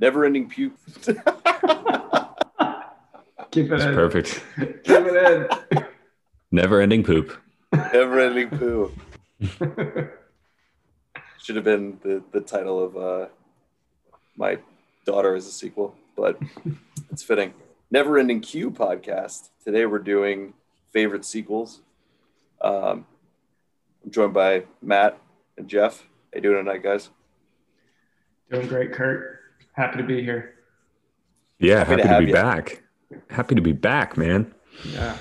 Never ending puke. Keep it It's in. perfect. Keep it in. Never ending poop. Never ending poop. Should have been the, the title of uh, my daughter as a sequel, but it's fitting. Never Ending Queue podcast. Today we're doing favorite sequels. Um, I'm joined by Matt and Jeff. How you doing tonight, guys? Doing great, Curt. Happy to be here. Yeah, Happy happy, to to, be you. back. Happy to be back, man. Yeah.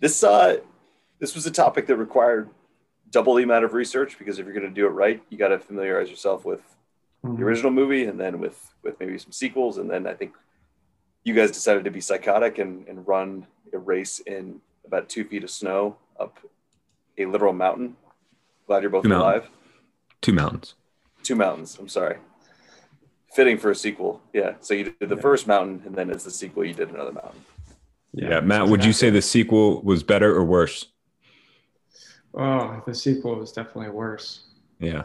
This uh, this was a topic that required double the amount of research because if you're going to do it right, you got to familiarize yourself with the original movie and then with with maybe some sequels and then i think you guys decided to be psychotic and, and run a race in about two feet of snow up a literal mountain glad you're both Two mountain. alive Two mountains. two mountains i'm sorry fitting for a sequel yeah so you did the Yeah. first mountain and then as the sequel you did another mountain Yeah, Matt, would you say the sequel was better or worse? Oh, the sequel was definitely worse. Yeah.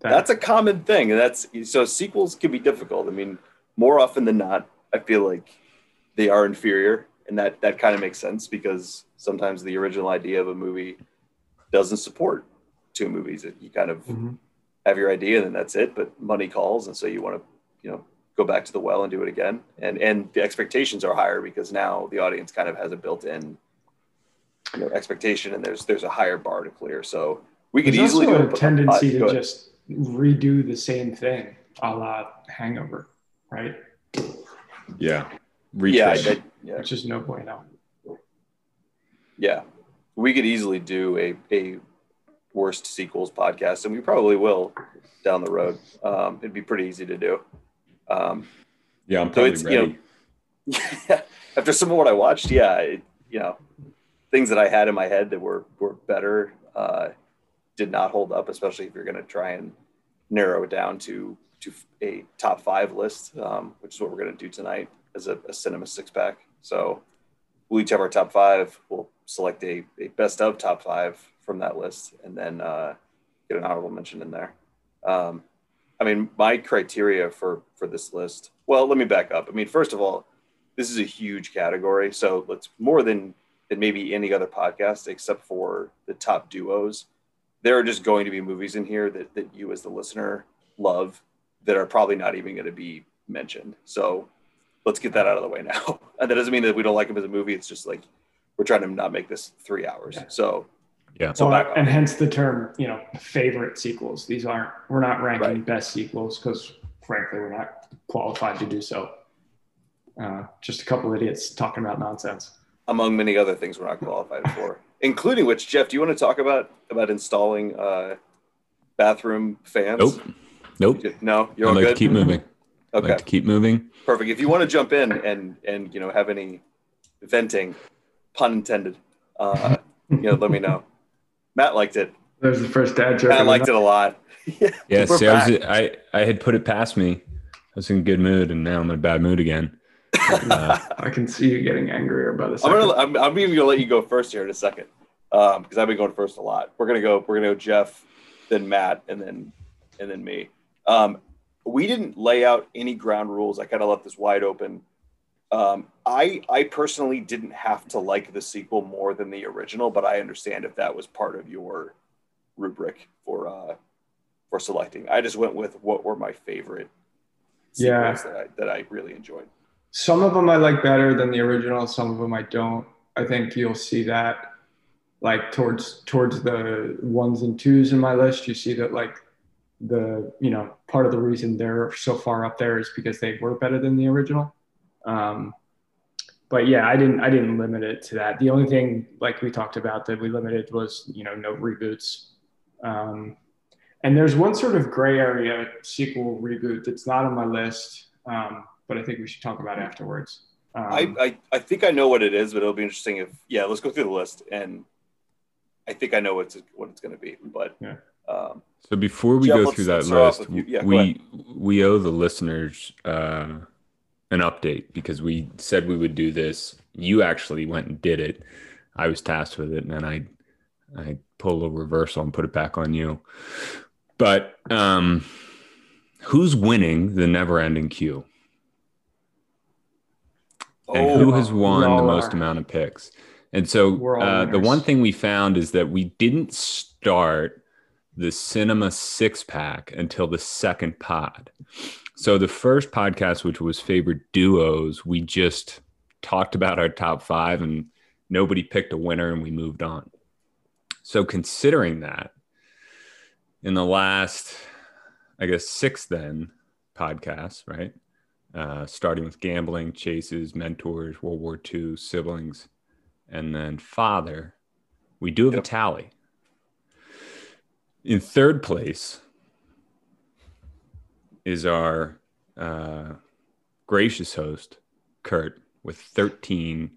That- that's a common thing and that's so sequels can be difficult i mean more often than not i feel like they are inferior and that that kind of makes sense because sometimes the original idea of a movie doesn't support two movies that you kind of Mhm. Have your idea and then that's it but money calls and so you want to you know go back to the well and do it again and and the expectations are higher because now the audience kind of has a built-in you know expectation and there's there's a higher bar to clear so we could There's easily also go a uh, tendency go to ahead. just redo the same thing, a la Hangover, right? Yeah. yeah, I- Retread. I- yeah Which is no bueno. Yeah, we could easily do a a worst sequels podcast, and we probably will down the road. Um, it'd be pretty easy to do. Um, yeah, I'm so probably it's ready. you know, after some of what I watched, yeah, it, you know, things that I had in my head that were were better uh, did not hold up, especially if you're going to try and narrow it down to to a top five list, um, which is what we're going to do tonight as a, a cinema six pack. So we'll each have our top five. We'll select a, a best of top five from that list, and then uh, get an honorable mention in there. Um, I mean, my criteria for for this list. Well, let me back up. I mean, first of all, this is a huge category, so it's more than than maybe any other podcast, except for the top duos. There are just going to be movies in here that that you, as the listener, love that are probably not even going to be mentioned. So let's get that out of the way now. And that doesn't mean that we don't like them as a movie. It's just like we're trying to not make this three hours. Yeah. So Yeah. So Well, back and hence the term, you know, favorite sequels. These aren't, we're not ranking Right. best sequels because frankly, we're not qualified to do so. Uh, just a couple idiots talking about nonsense. among many other things we're not qualified for, including which, Jeff, do you want to talk about about installing uh, bathroom fans? Nope. Nope. No, you're I'd like good. to keep moving. I'd okay, like to keep moving. perfect. If you want to jump in and and you know have any venting, pun intended, uh, you know, let me know. Matt liked it. That was the first dad joke. Matt liked it a lot. Yeah, We're see, I, was. I, I had put it past me. I was in a good mood, and now I'm in a bad mood again. Uh, I can see you getting angrier by the I'm second. gonna. I'm, I'm even gonna let you go first here in a second, um, because I've been going first a lot. We're gonna go. We're gonna go Jeff, then Matt, and then and then me. Um, we didn't lay out any ground rules. I kind of left this wide open. Um, I I personally didn't have to like the sequel more than the original, but I understand if that was part of your rubric for uh, for selecting. I just went with what were my favorite Yeah. that I that I really enjoyed. Some of them I like better than the original. Some of them I don't. I think you'll see that, like towards towards the ones and twos in my list. You see that like the you know part of the reason they're so far up there is because they were better than the original. Um, but yeah, I didn't I didn't limit it to that. The only thing like we talked about that we limited was you know no reboots. Um, and there's one sort of gray area sequel reboot that's not on my list. Um, but I think we should talk about afterwards. Um, I, I, I think I know what it is, but it'll be interesting if yeah, let's go through the list and I think I know what's what it's going to be, but Yeah. um, so before we Jeff, go through that let's start off list, you. Yeah, we we owe the listeners uh, an update because we said we would do this. You actually went and did it. I was tasked with it, and then I I pulled a reversal and put it back on you. But um, who's winning the never ending queue? And Oh, who has won we the most amount of picks? And so uh, the one thing we found is that we didn't start the cinema six pack until the second pod. So the first podcast, which was favorite duos, we just talked about our top five and nobody picked a winner and we moved on. So considering that, in the last, I guess, six then podcasts, right? Uh, starting with gambling, chases, mentors, World War II, siblings, and then father, we do have Yep. a tally. In third place is our uh, gracious host, Curt, with 13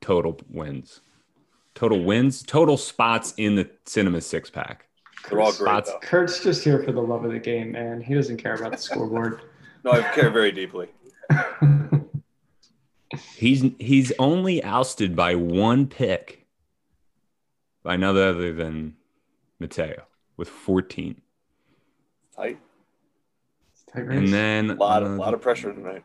total wins. Total wins, total spots in the cinema six pack. They're all great Spots- though. Curt's just here for the love of the game, man. He doesn't care about the scoreboard. No, I care very deeply. He's he's only ousted by one pick by none other than Mateo with 14. Tight. Tight race. And then A lot, uh, of, lot of pressure tonight.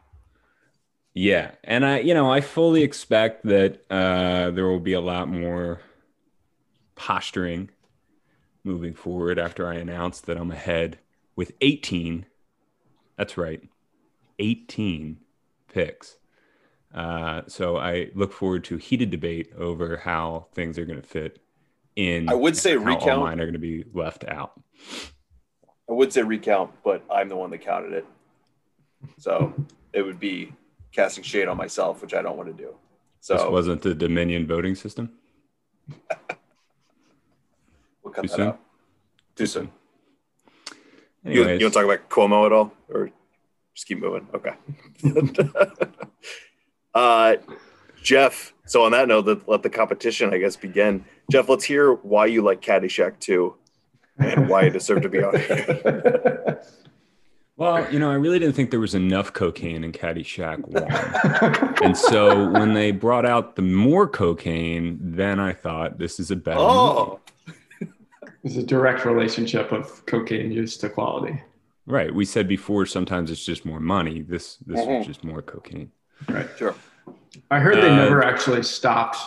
Yeah, and I, you know, I fully expect that uh, there will be a lot more posturing moving forward after I announce that I'm ahead with 18. That's right, 18 picks. Uh, so I look forward to heated debate over how things are going to fit in. I would say and how all recount. mine are going to be left out. I would say recount, but I'm the one that counted it. So it would be casting shade on myself, which I don't want to do. this So wasn't the Dominion voting system. we'll cut Too that soon? out. Too soon. You, you Anyways, want to talk about Cuomo at all, or just keep moving? Okay. uh, Jeff. So on that note, let, let the competition, I guess, begin. Jeff, let's hear why you like Caddyshack 2 and why you deserve to be on here. Well, you know, I really didn't think there was enough cocaine in Caddyshack 1. and so when they brought out the more cocaine, then I thought this is a better movie. Oh, There's a direct relationship of cocaine use to quality. Right. We said before sometimes it's just more money. This this Mhm. was just more cocaine. Right. sure. I heard they Uh, never actually stopped.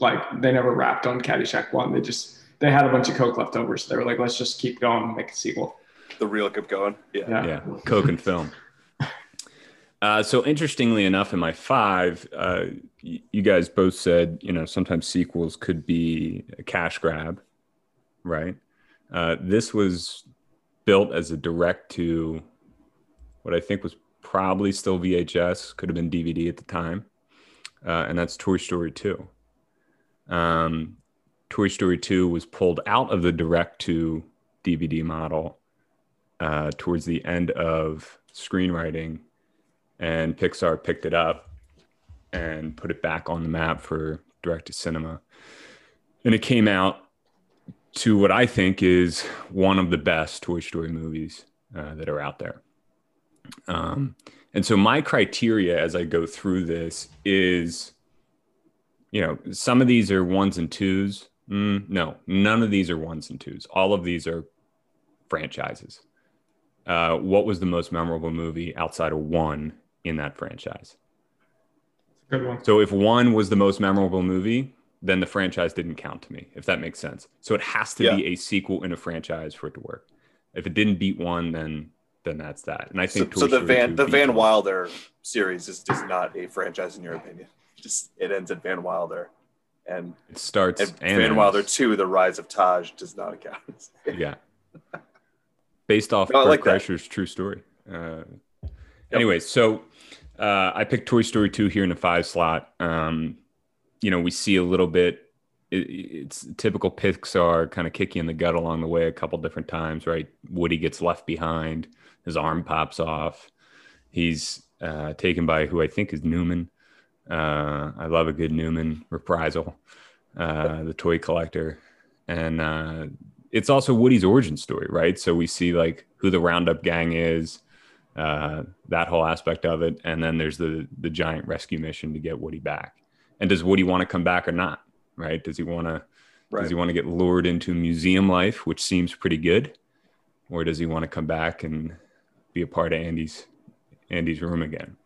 Like they never wrapped on Caddyshack One. They just they had a bunch of coke left over, so they were like, let's just keep going, make a sequel. The reel kept going. Yeah. Yeah. Yeah. Coke and film. Uh, so interestingly enough, in my five, uh, y- you guys both said, you know, sometimes sequels could be a cash grab, right? Uh, this was built as a direct to what I think was probably still VHS, could have been DVD at the time, uh, and that's Toy Story 2. Um, Toy Story 2 was pulled out of the direct to DVD model uh, towards the end of screenwriting, and Pixar picked it up and put it back on the map for direct to cinema. And it came out to what I think is one of the best Toy Story movies uh, that are out there. Um, and so my criteria as I go through this is, you know, some of these are ones and twos. Mm, no, none of these are ones and twos. All of these are franchises. Uh, what was the most memorable movie outside of one in that franchise? Good one. So if one was the most memorable movie, then the franchise didn't count to me, if that makes sense. So it has to Yeah. be a sequel in a franchise for it to work. If it didn't beat one, then then that's that. And I think so Toy the Van the beat Van one. Wilder series is just not a franchise in your opinion. Just it ends at Van Wilder, and, It starts and and Van. Wilder Two: The Rise of Taj does not count. yeah. Based off No, Bert like. Kreischer's true story. Uh, Anyways, so uh, I picked Toy Story 2 here in the five slot. Um, you know, we see a little bit, it, it's typical Pixar kind of kick you in the gut along the way a couple different times, right? Woody gets left behind, his arm pops off. He's uh, taken by who I think is Newman. Uh, I love a good Newman reprisal, uh, the toy collector. And uh, it's also Woody's origin story, right? So we see like who the Roundup gang is, uh, that whole aspect of it, and then there's the the giant rescue mission to get Woody back. And does Woody want to come back or not? Right? Does he want to? Right. Does he want to get lured into museum life, which seems pretty good, or does he want to come back and be a part of Andy's Andy's room again.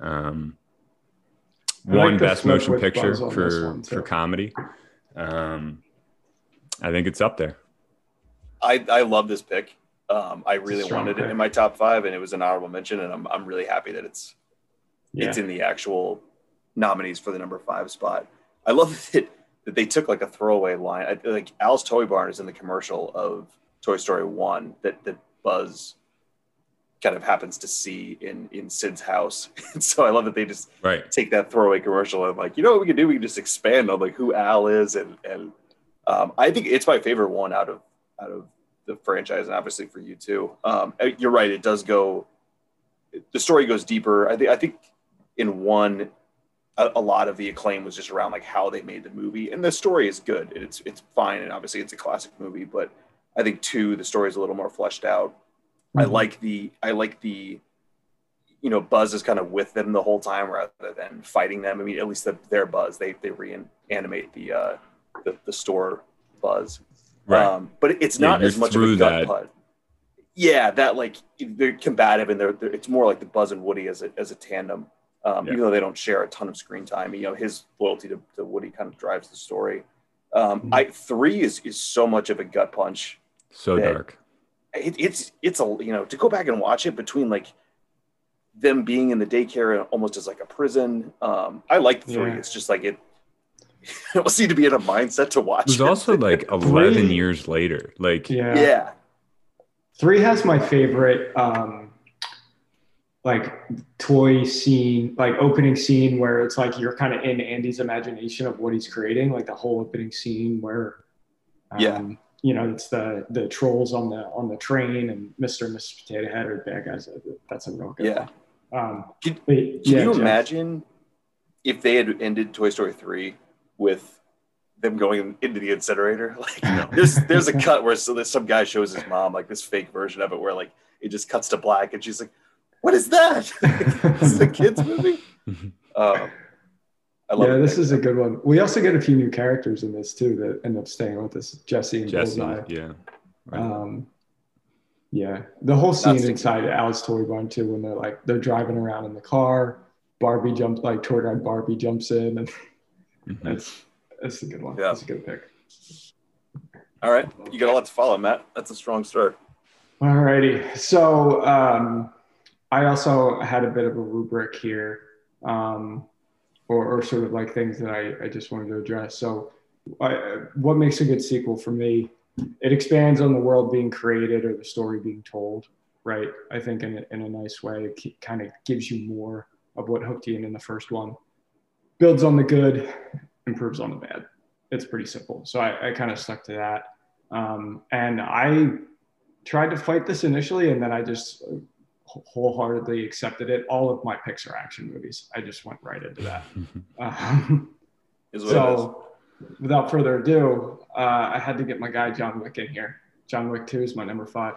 Um, I like one best motion picture Buzz on this for for comedy. Um, I think it's up there. I, I love this pick. Um, I really strong wanted it in my top five, and it was an honorable mention, and I'm, I'm really happy that it's Yeah. it's in the actual nominees for the number five spot. I love that, that they took like a throwaway line. I, like Al's Toy Barn is in the commercial of Toy Story One that that Buzz kind of happens to see in in Sid's house. And so I love that they just Right. take that throwaway commercial and like, you know what we can do? We can just expand on like who Al is and and um, I think it's my favorite one out of out of the franchise and obviously for you too. Um, you're right, it does go. The story goes deeper. I think I think in one, a, a lot of the acclaim was just around like how they made the movie, and the story is good. It's it's fine, and obviously it's a classic movie. But I think two, the story is a little more fleshed out. I Mhm. like the I like the you know Buzz is kind of with them the whole time rather than fighting them. I mean, at least the, their Buzz they they reanimate the uh the, the store Buzz. Right. Um, but it's not you're as much of a gut punch. Yeah, that like they're combative and they're, they're it's more like the Buzz and Woody as a as a tandem. Um, Yeah. Even though they don't share a ton of screen time, you know his loyalty to, to Woody kind of drives the story. Um, Mhm. I three is is so much of a gut punch so dark. It, it's it's a you know to go back and watch it between like them being in the daycare almost as like a prison. Um, I like the three. Yeah. It's just like it. It was need to be in a mindset to watch. It was it. also like 11 years later. Like, yeah. yeah, Three has my favorite um like toy scene, like opening scene where it's like you're kind of in Andy's imagination of what he's creating, like the whole opening scene where um, Yeah. You know, it's the the trolls on the on the train and Mr. and Mrs. Potato Head are bad guys. That's a real good Yeah. one. Um Can- but Can yeah, you Jeff. imagine if they had ended Toy Story three with them going into the incinerator? Like, No. there's there's a cut where so some guy shows his mom like this fake version of it where like it just cuts to black and she's like, "What is that? this is a kids movie." Um, I love yeah, this is a good one. We also get a few new characters in this too that end up staying with us. Jesse and Jesse, Bullseye. yeah. Right. Um, yeah, the whole scene sticking. inside Al's Toy Barn too, when they're like they're driving around in the car, Barbie jumps like tour guide Barbie jumps in, and Mhm. that's that's a good one. Yeah. That's a good pick. All right, you got a lot to follow, Matt. That's a strong start. Alrighty, so um, I also had a bit of a rubric here, um, or, or sort of like things that I, I just wanted to address. So, I, what makes a good sequel for me? It expands on the world being created or the story being told, right? I think in a, in a nice way, it kind of gives you more of what hooked you in in the first one. Builds on the good, improves on the bad. It's pretty simple. So I, I kind of stuck to that. Um, and I tried to fight this initially, and then I just wholeheartedly accepted it. All of my picks are action movies. I just went right into that. Um, Is what it is. so, without further ado, uh, I had to get my guy John Wick in here. John Wick Two is my number five.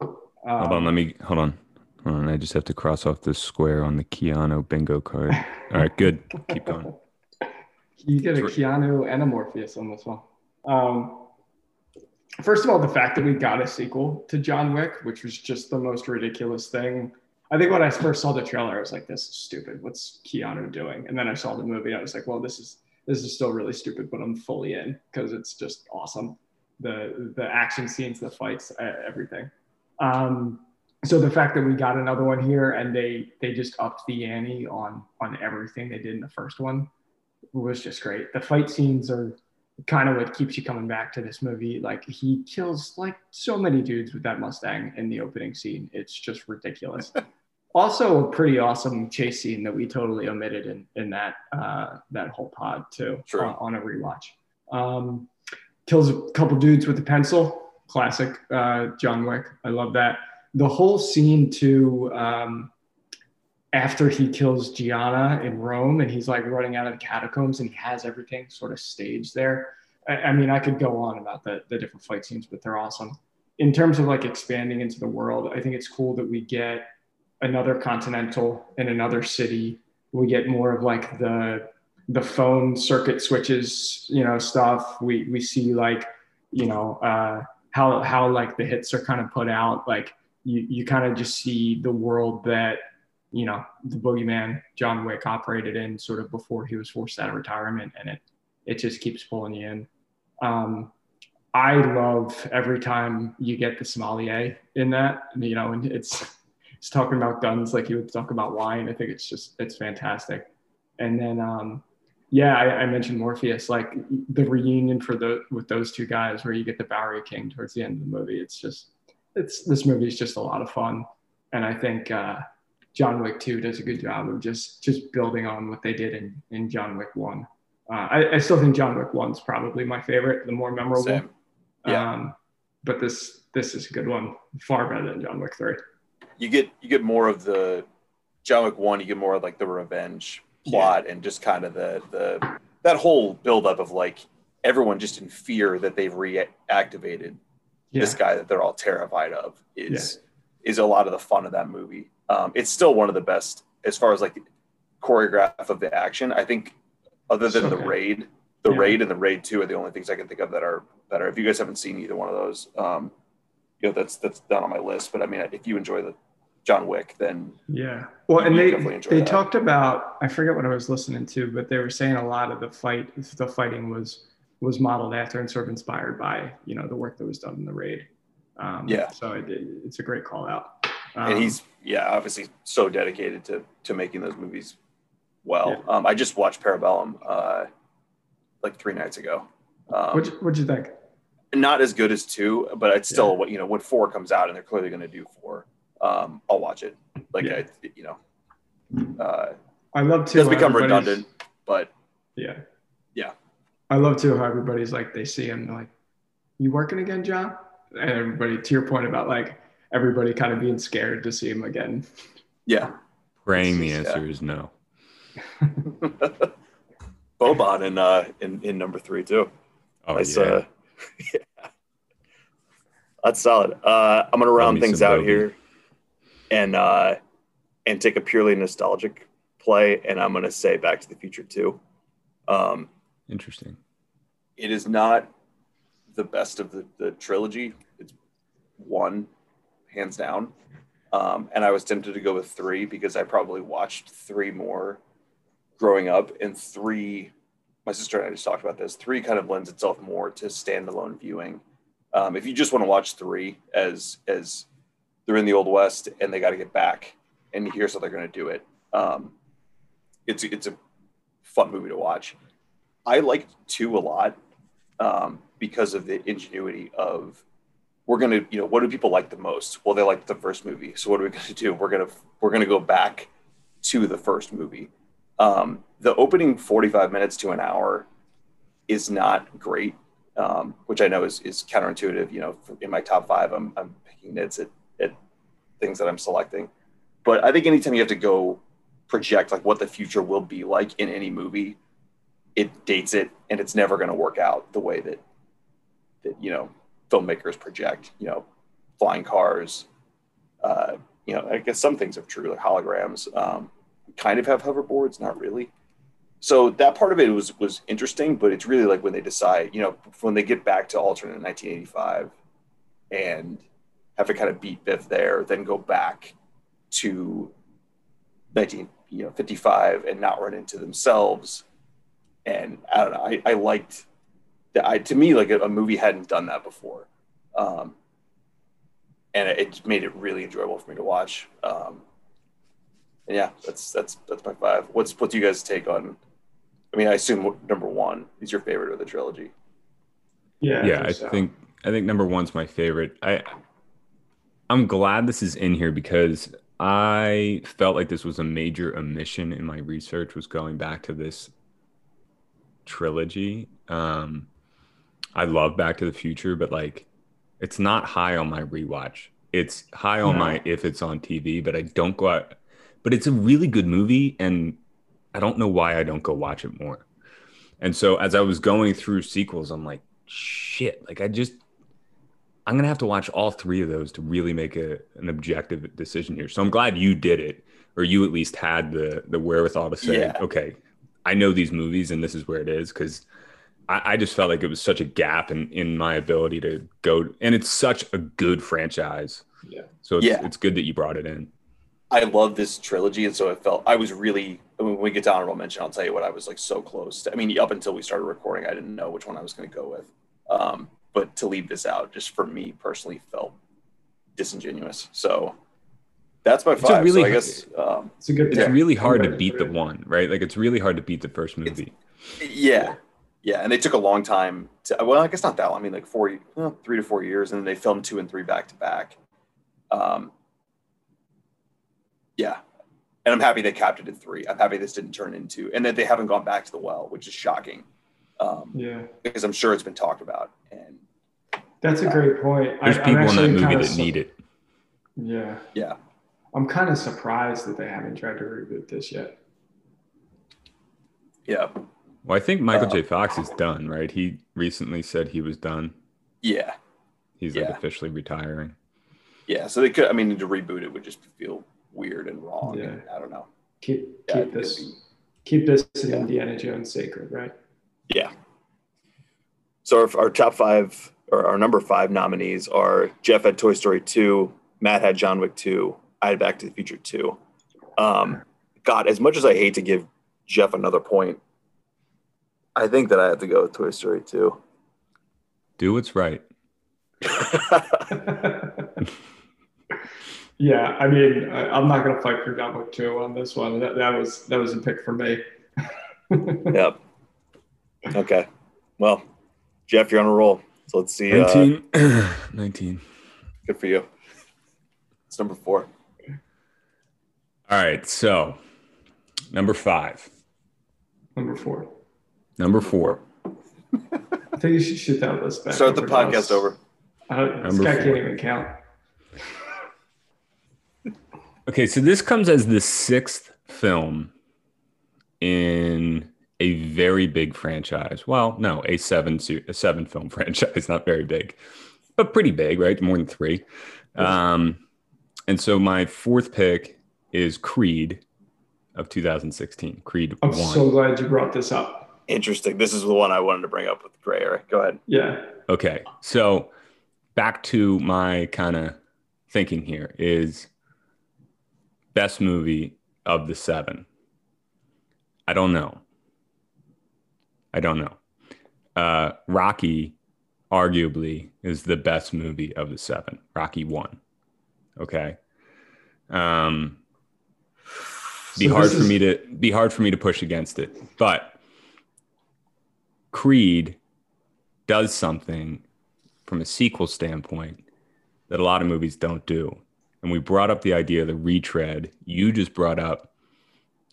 hold Um, on, let me hold on. Hold on. I just have to cross off this square on the Keanu bingo card. All right, good. Keep going. You get a Three. Keanu and a Morpheus on this one. Um, first of all, the fact that we got a sequel to John Wick, which was just the most ridiculous thing. I think when I first saw the trailer, I was like, "This is stupid. What's Keanu doing?" And then I saw the movie, and I was like, "Well, this is this is still really stupid, but I'm fully in because it's just awesome. The the action scenes, the fights, everything." Um, so the fact that we got another one here and they they just upped the ante on on everything they did in the first one was just great. The fight scenes are kind of what keeps you coming back to this movie. Like he kills like so many dudes with that Mustang in the opening scene. It's just ridiculous. also a pretty awesome chase scene that we totally omitted in in that uh, that whole pod too uh, on a rewatch. Um, kills a couple dudes with a pencil. Classic uh, John Wick. I love that. The whole scene too. Um, after he kills Gianna in Rome and he's like running out of the catacombs and he has everything sort of staged there. I, I mean, I could go on about the, the different fight scenes, but they're awesome. In terms of like expanding into the world, I think it's cool that we get another continental in another city. We get more of like the the phone circuit switches, you know, stuff. We we see like, you know, uh, how how like the hits are kind of put out. Like you you kind of just see the world that you know the boogeyman John Wick operated in sort of before he was forced out of retirement, and it it just keeps pulling you in. Um, I love every time you get the sommelier in that, you know, and it's it's talking about guns like you would talk about wine. I think it's just it's fantastic. And then um, yeah, I, I, mentioned Morpheus, like the reunion for the with those two guys, where you get the Bowery King towards the end of the movie. It's just it's this movie is just a lot of fun, and I think uh, John Wick Two does a good job of just just building on what they did in in John Wick One. Uh, I, I, still think John Wick One's probably my favorite, the more memorable. Same. Yeah. Um, but this this is a good one, far better than John Wick Three. You get you get more of the John Wick One. You get more of like the revenge plot yeah. and just kind of the the that whole buildup of like everyone just in fear that they've reactivated yeah. this guy that they're all terrified of is yeah. is a lot of the fun of that movie. Um, it's still one of the best as far as like choreograph of the action. I think other than the raid, the yeah. raid and the raid two are the only things I can think of that are better. If you guys haven't seen either one of those, um, you know that's that's down on my list. But I mean, if you enjoy the John Wick, then yeah. Well, and they they that. talked about I forget what I was listening to, but they were saying a lot of the fight the fighting was was modeled after and sort of inspired by you know the work that was done in the raid. Um, yeah. So it, it's a great call out. Um, and he's yeah obviously so dedicated to to making those movies well. Yeah. Um, I just watched Parabellum uh, like three nights ago. Um, what'd, you, what'd you think? Not as good as two, but it's still what yeah. you know when four comes out and they're clearly going to do four um, I'll watch it. Like yeah. I, you know, uh, I love to. It does become redundant, but yeah, yeah. I love too how everybody's like they see him like, "You working again, John?" And everybody, to your point about like everybody kind of being scared to see him again. Yeah. Praying the answer yeah. is no. Boban in uh in, in number three Two. Oh nice, yeah. Uh, yeah. That's solid. Uh, I'm gonna round things out Bobby. here and uh, and take a purely nostalgic play, and I'm going to say Back to the Future too. Um, Interesting. It is not the best of the, the trilogy. It's one, hands down. Um, and I was tempted to go with three because I probably watched three more growing up, and three. My sister and I just talked about this. Three kind of lends itself more to standalone viewing. Um, if you just want to watch three as as they're in the old west and they got to get back and here's how they're going to do it um, it's it's a fun movie to watch i liked two a lot um, because of the ingenuity of we're going to you know what do people like the most? Well they liked the first movie. So what are we going to do? We're going to we're going to go back to the first movie. Um, the opening 45 minutes to an hour is not great um, which i know is, is counterintuitive you know in my top five i'm, I'm picking nits at at things that I'm selecting. But I think anytime you have to go project like what the future will be like in any movie, it dates it and it's never going to work out the way that that you know filmmakers project. You know, flying cars. Uh, you know, I guess some things are true, like holograms. Um, kind of have hoverboards, not really. So that part of it was was interesting, but it's really like when they decide, you know, when they get back to alternate 1985, and have to kind of beat Biff there, then go back to 1955 and not run into themselves. And I don't know, I, I liked that. I, to me, like a, a movie hadn't done that before. Um, and it, it, made it really enjoyable for me to watch. Um, and yeah, that's, that's, that's my five. What's, what's you guys take on, I mean, I assume number one is your favorite of the trilogy. Yeah. Yeah. I think, so. I think, I think number one's my favorite. I, I'm glad this is in here because I felt like this was a major omission in my research was going back to this trilogy. Um, I love Back to the Future, but like it's not high on my rewatch. It's high on my if it's on TV, but I don't go out. But it's a really good movie, and I don't know why I don't go watch it more. And so as I was going through sequels, I'm like, shit, like I just I'm gonna have to watch all three of those to really make a, an objective decision here. So I'm glad you did it, or you at least had the the wherewithal to say, yeah. okay, I know these movies and this is where it is. Because I, I just felt like it was such a gap in in my ability to go, and it's such a good franchise. Yeah. So it's, Yeah. it's good that you brought it in. I love this trilogy, and so it felt I was really. I mean, when we get to honorable mention, I'll tell you what I was like so close. To, I mean, up until we started recording, I didn't know which one I was going to go with. Um, but to leave this out, just for me personally, felt disingenuous. So that's my a five. really- so I guess, um, It's a good. It's pick. really hard to beat the one, right? Like it's really hard to beat the first movie. yeah, yeah, and they took a long time to. Well, I guess not that long. I mean, like four, well, three to four years, and then they filmed two and three back to back. Um, yeah, and I'm happy they capped it at three. I'm happy this didn't turn into, and that they haven't gone back to the well, which is shocking, um, Yeah, because I'm sure it's been talked about. And that's a great point. There's I, people in that movie that su- need it. Yeah, yeah, I'm kind of surprised that they haven't tried to reboot this yet. yeah, Well, I think Michael Uh, J. Fox is done, right? He recently said he was done. yeah, He's like officially retiring. yeah. So they could. I mean, to reboot it would just feel weird and wrong. Yeah. and I don't know. Keep Yeah, keep this be. keep this in Yeah. Indiana Jones sacred, right? Yeah. So our, our top five or our number five nominees are Jeff had Toy Story 2, Matt had John Wick 2, I had Back to the Future 2. Um, God, as much as I hate to give Jeff another point, I think that I have to go with Toy Story 2. Do what's right. yeah, I mean, I, I'm not gonna fight for John Wick 2 on this one. That, that was that was a pick for me. yep. Okay. Well, Jeff, you're on a roll. So let's see. Uh, 19. 19. good for you. It's number four. All right. So, number five. Number four. Number four. I think you should shoot that list back. Start the podcast us. over. I don't- this guy four. can't even count. Okay. So, this comes as the sixth film in a very big franchise. Well, no, a seven, se- a seven film franchise, not very big, but pretty big, right? More than three. Um, and so, my fourth pick is Creed of 2016. Creed I'm 1. so glad you brought this up. Interesting. This is the one I wanted to bring up with Gray area. Go ahead. Yeah. Okay. So back to my kind of thinking here is best movie of the seven. I don't know. I don't know. Uh, Rocky arguably is the best movie of the seven. Rocky one. Okay. Um, be So hard this for is- me to be hard for me to push against it. But Creed does something from a sequel standpoint that a lot of movies don't do. And we brought up the idea of the retread. You just brought up,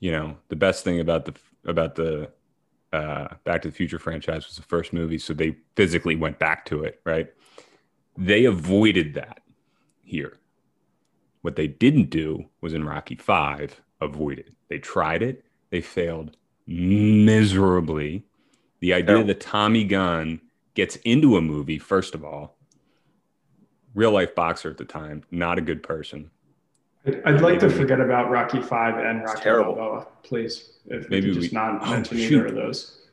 you know, the best thing about the about the uh, Back to the Future franchise was the first movie, so they physically went back to it, right? They avoided that here. What they didn't do was in Rocky Five avoid it. They tried it, they failed miserably. The idea Terrible. that Tommy Gunn gets into a movie, first of all, real life boxer at the time, not a good person. I'd, I'd like to Maybe- forget about Rocky Five and Rocky terrible. Balboa, please. If Maybe we just we- not oh, mention shoot. either of those.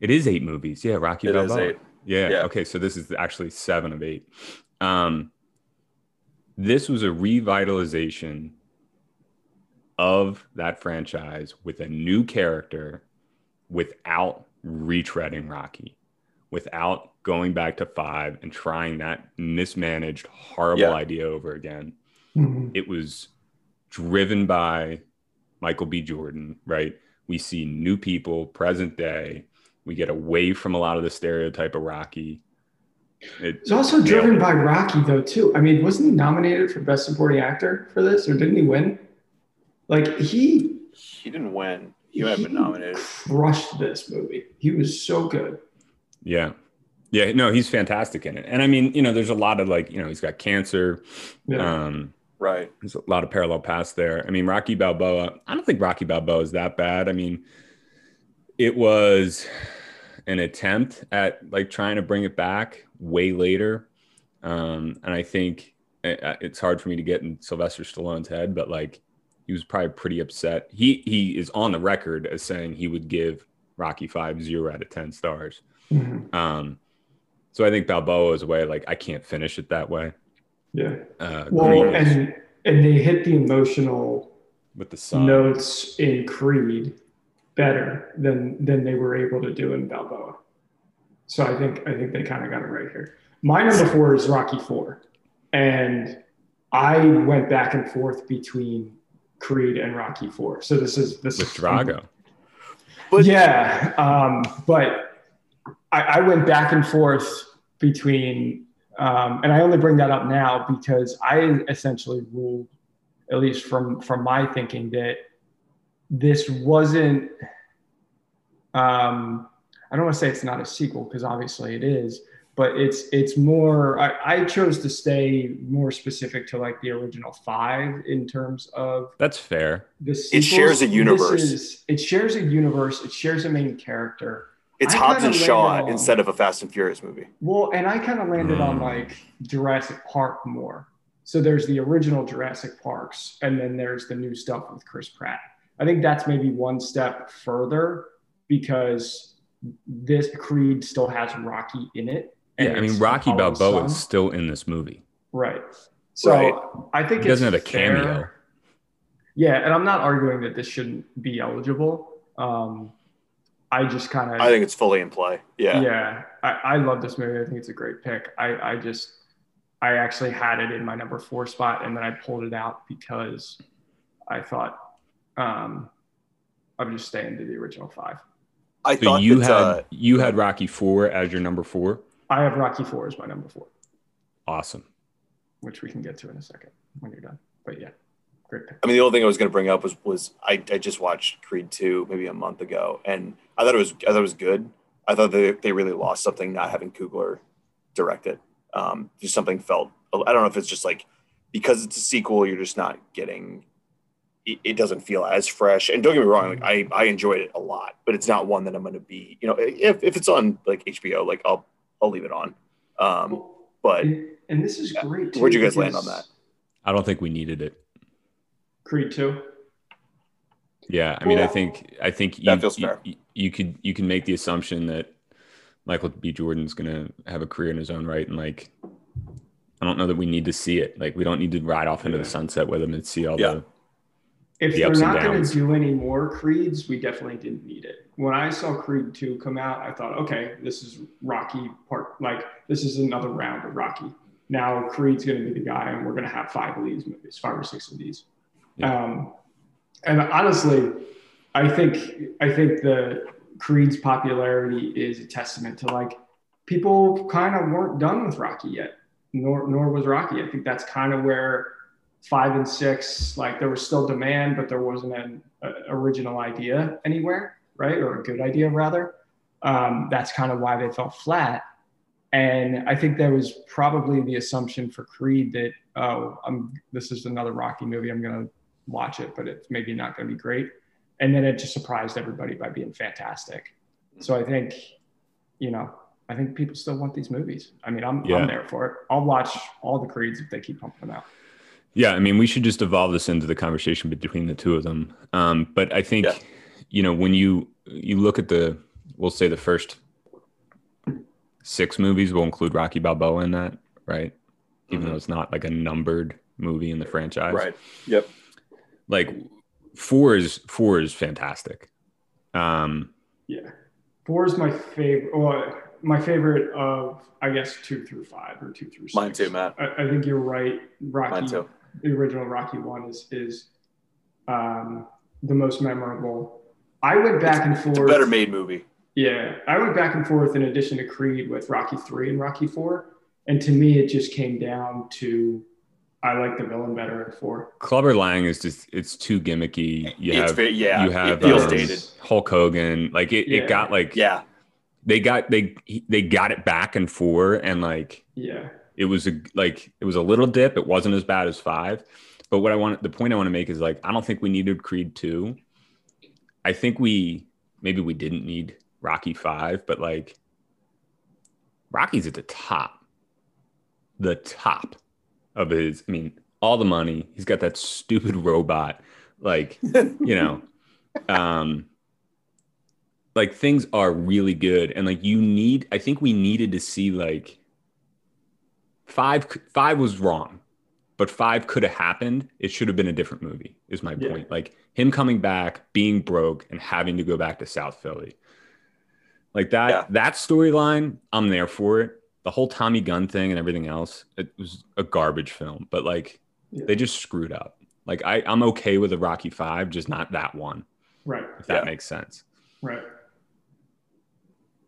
It is eight movies. Yeah, Rocky It is Balboa. eight. Yeah. Yeah. Okay. So this is actually seven of eight. Um, this was a revitalization of that franchise with a new character without retreading Rocky, without going back to five and trying that mismanaged, horrible Yeah. idea over again. Mhm. It was driven by Michael B. Jordan, right? We see new people, present day. We get away from a lot of the stereotype of Rocky. It, It's also nailed driven it. by Rocky, though, too. I mean, wasn't he nominated for Best Supporting Actor for this, or didn't he win? Like he He didn't win. He might have been he nominated. Crushed this movie. He was so good. Yeah. Yeah. No, he's fantastic in it. And I mean, you know, there's a lot of like, you know, he's got cancer. Yeah. Um, Right. there's a lot of parallel paths there. I mean, Rocky Balboa, I don't think Rocky Balboa is that bad. I mean, it was an attempt at like trying to bring it back way later. Um, and I think it- it's hard for me to get in Sylvester Stallone's head, but like he was probably pretty upset. He he is on the record as saying he would give Rocky Five zero out of ten stars. Mhm. Um, so I think Balboa is a way like I can't finish it that way. Yeah. Uh, Well, Creed is and and they hit the emotional with the sun. notes in Creed better than than they were able to do in Balboa. So I think I think they kind of got it right here. My number four is Rocky Four, and I went back and forth between Creed and Rocky Four. So this is this with is Drago. But- yeah, um, but I, I went back and forth between, um, and I only bring that up now because I essentially ruled, at least from from my thinking, that this wasn't. Um, I don't want to say it's not a sequel because obviously it is, but it's it's more. I, I chose to stay more specific to like the original five in terms of That's fair. the It shares a universe. is- it shares a universe. It shares a main character. It's I Hobbs and Shaw on- instead of a Fast and Furious movie. Well, and I kind of landed on Mm. like Jurassic Park more. So there's the original Jurassic Parks, and then there's the new stuff with Chris Pratt. I think that's maybe one step further because this Creed still has Rocky in it. And Yeah, I mean Rocky Apollo's Balboa son. is still in this movie. Right. So Right. I think He doesn't have a cameo. fair. Yeah, and I'm not arguing that this shouldn't be eligible. Um, I just kind of I think it's fully in play. Yeah. yeah, I, I love this movie. I think it's a great pick. I, I just I actually had it in my number four spot and then I pulled it out because I thought um I'm just staying to the original five. I So thought you that, had uh, you had Rocky Four as your number four. I have Rocky Four as my number four, Awesome. which we can get to in a second when you're done. But yeah, great pick. I mean, the only thing I was going to bring up was was I, I just watched Creed two maybe a month ago, and I thought it was I thought it was good. I thought they they really lost something not having Coogler direct it. Um, just something felt I don't know if it's just like because it's a sequel, you're just not getting. It, it doesn't feel as fresh. And don't get me wrong, like I I enjoyed it a lot, but it's not one that I'm going to be. You know, if if it's on like HBO, like I'll I'll leave it on. Um, but And, and this is great. Too Where'd you guys land on that? I don't think we needed it. Creed two. Yeah, I mean, I think I think you, that feels you- fair. You, you could you can make the assumption that Michael B. Jordan's gonna have a career in his own right, and like I don't know that we need to see it. Like we don't need to ride off into the sunset with him and see all Yeah. the If the they're not going to do any more Creeds, we definitely didn't need it. When I saw Creed 2 come out, I thought, okay, this is Rocky part, like, this is another round of Rocky. Now Creed's going to be the guy, and we're going to have five of these movies, five or six of these. Yeah. Um, and honestly, I think I think the Creed's popularity is a testament to like people kind of weren't done with Rocky yet, nor nor was Rocky. I think that's kind of where five and six, like there was still demand, but there wasn't an a, original idea anywhere, right? Or a good idea rather. Um, that's kind of why they fell flat. And I think that was probably the assumption for Creed that oh, I'm this is another Rocky movie. I'm gonna watch it, but it's maybe not gonna be great. And then it just surprised everybody by being fantastic. So I think, you know, I think people still want these movies. I mean, I'm, Yeah. I'm there for it. I'll watch all the Creeds if they keep pumping them out. Yeah, I mean, we should just evolve this into the conversation between the two of them. Um, but I think, Yeah. you know, when you you look at the, we'll say the first six movies, we'll include Rocky Balboa in that, right? Even Mhm. though it's not like a numbered movie in the franchise, right. Yep. Like four is four is fantastic. Um, Yeah. Four is my favorite. Well, my favorite of, I guess, two through five or two through six. Mine too, Matt. I, I think you're right. Rocky, Mine too. The original Rocky one is is um, the most memorable. I went back and forth. It's a better made movie. Yeah, I went back and forth in addition to Creed with Rocky three and Rocky four, and to me, it just came down to I like the villain better in four. Clubber Lang is just it's too gimmicky. You it's have very, yeah. you have it feels um, dated. Hulk Hogan. Like it, Yeah. it got like Yeah. they got they they got it back in four and like Yeah, it was a like it was a little dip. It wasn't as bad as five. But what I want the point I want to make is like I don't think we needed Creed two. I think we maybe we didn't need Rocky five, but like Rocky's at the top, the top of his. I mean, all the money. He's got that stupid robot. Like you know, um, like things are really good and like you need i think we needed to see like five five was wrong but five could have happened it should have been a different movie is my Yeah. point like him coming back being broke and having to go back to south philly like that Yeah. that storyline i'm there for it the whole tommy gunn thing and everything else it was a garbage film but like Yeah. they just screwed up like I, i'm okay with a rocky five just not that one Right. if that Yeah. makes sense Right.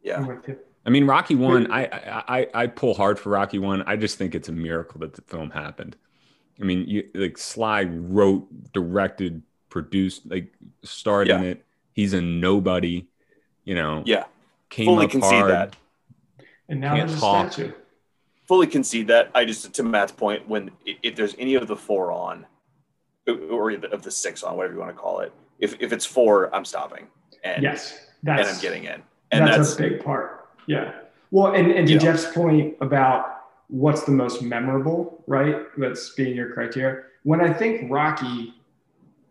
Yeah. I'm with you. I mean, Rocky one, I, I I I pull hard for Rocky one. I just think it's a miracle that the film happened. I mean, you like Sly wrote, directed, produced, like starred in it. He's a nobody, you know. Yeah. came Fully up concede hard. that. And now there's talk. a statue. fully concede that. I just to Matt's point, when if there's any of the four on, or of the six on, whatever you want to call it, if if it's four, I'm stopping and Yes. and I'm getting in, and that's, that's, a big part. Yeah. Well, and, and to Yeah. Jeff's point about what's the most memorable, right? That's being your criteria. When I think Rocky,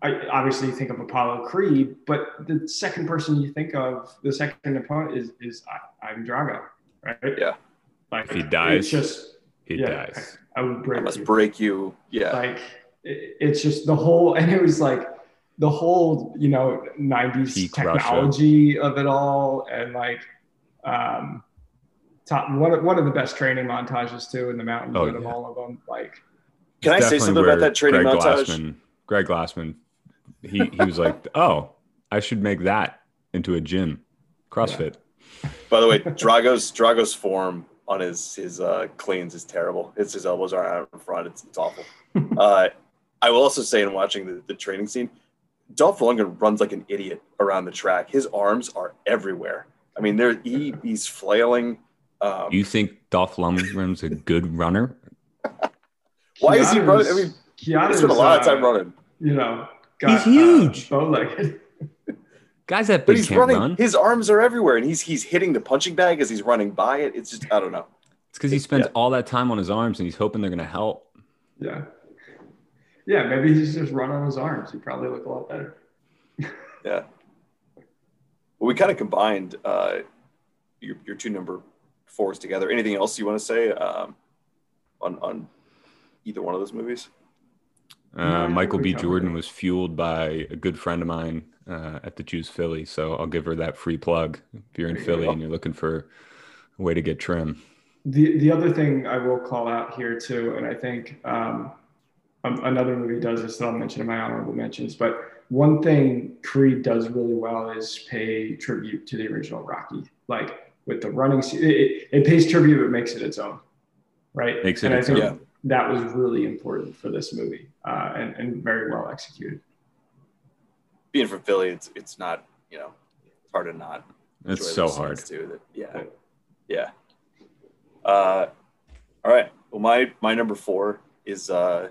I obviously think of Apollo Creed, but the second person you think of, the second opponent is is Ivan Drago, right? Yeah. Like If he dies, it's just He yeah, dies. I would I break must you. break you. Yeah, like it, it's just the whole and it was like the whole you know 90s Peak Russia. technology of it all and like um top one of, one of the best training montages too in the mountains Oh, out of all of them like can I say something about that training Greg montage? Glassman, Greg Glassman, he he was like, oh, I should make that into a gym, CrossFit. By the way, Drago's Drago's form on his his uh, cleans is terrible. It's his elbows aren't out in front. It's, it's awful. uh, I will also say in watching the, the training scene, Dolph Lundgren runs like an idiot around the track. His arms are everywhere. I mean, there he he's flailing. Um, You think Dolph Lundgren's a good runner? why is he running? I mean, he Keanu's, spent a lot of uh, time running, you know He's huge. uh, bow-legged Guys that but he's can't running. run. His arms are everywhere, and he's he's hitting the punching bag as he's running by it. It's just I don't know. It's because he spends Yeah. all that time on his arms and he's hoping they're going to help. yeah yeah maybe he's just run on his arms he'd probably look a lot better Yeah. Well, we kind of combined uh, your, your two number fours together. Anything else you want to say um, on on either one of those movies? Uh, No, I think Michael B. Jordan was fueled by a good friend of mine uh, at the Juice Philly. So I'll give her that free plug if you're in you Philly go. and you're looking for a way to get trim. The the other thing I will call out here too, and I think um, um, another movie does this that I'll mention in my honorable mentions. But one thing Creed does really well is pay tribute to the original Rocky, like with the running. It, it, it pays tribute, but makes it its own, right? Makes it and I think own. that was really important for this movie uh, and, and very well executed. Being from Philly, it's it's not you know it's hard to not. It's so hard. scenes Too, that, yeah, yeah. Uh, all right. Well, my my number four is uh,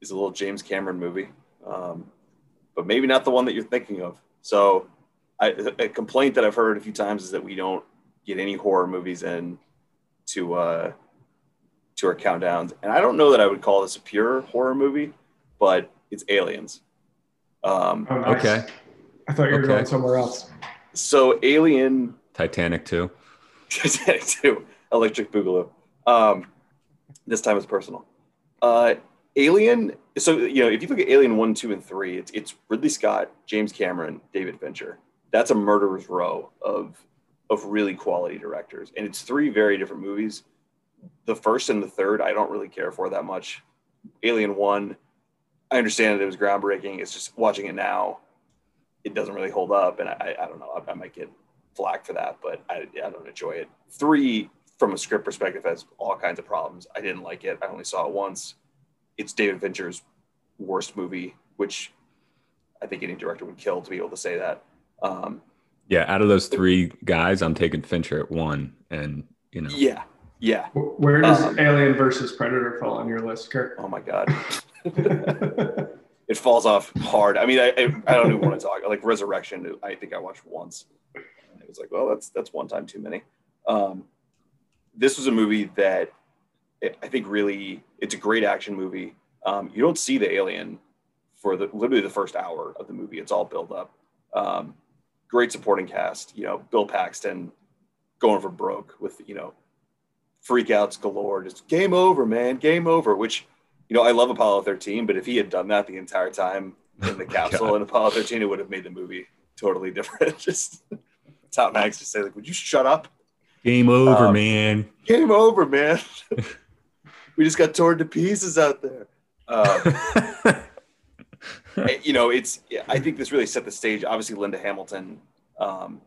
is a little James Cameron movie, um, but maybe not the one that you're thinking of. So, I, a complaint that I've heard a few times is that we don't get any horror movies in to uh, to our countdowns, and I don't know that I would call this a pure horror movie, but it's Aliens. Um, Oh, nice. Okay. I thought you were Okay. going somewhere else. so Alien Titanic too. Titanic 2, Electric Boogaloo. Um, this time it's personal. Uh, Alien. So you know, if you look at Alien one, two, and three, it's it's Ridley Scott, James Cameron, David Fincher. That's a murderer's row of of really quality directors, and it's three very different movies. The first and the third, I don't really care for that much. Alien one, I understand that it was groundbreaking. It's just watching it now, it doesn't really hold up, and I, I don't know. I, I might get flack for that, but I, I don't enjoy it. Three, from a script perspective, has all kinds of problems. I didn't like it. I only saw it once. It's David Fincher's worst movie, which I think any director would kill to be able to say that. Um, Yeah, out of those three guys, I'm taking Fincher at one, and you know, yeah, yeah. Where does Um, Alien versus Predator fall on your list, Curt? Oh my god, it falls off hard. I mean, I, I, I don't even want to talk like Resurrection. I think I watched once. And it was like, well, that's that's one time too many. Um, this was a movie that I- I think really it's a great action movie. Um, you don't see the alien for the literally the first hour of the movie. It's all built up. Um, great supporting cast. You know, Bill Paxton going for broke with you know freakouts galore, just game over, man, game over. Which you know I love Apollo 13, but if he had done that the entire time in the capsule in Apollo 13, it would have made the movie totally different. just Tom Hanks just say like, "Would you shut up?" Game over, um, man. Game over, man. We just got torn to pieces out there. Um, you know, it's. I think this really set the stage. Obviously, Linda Hamilton um,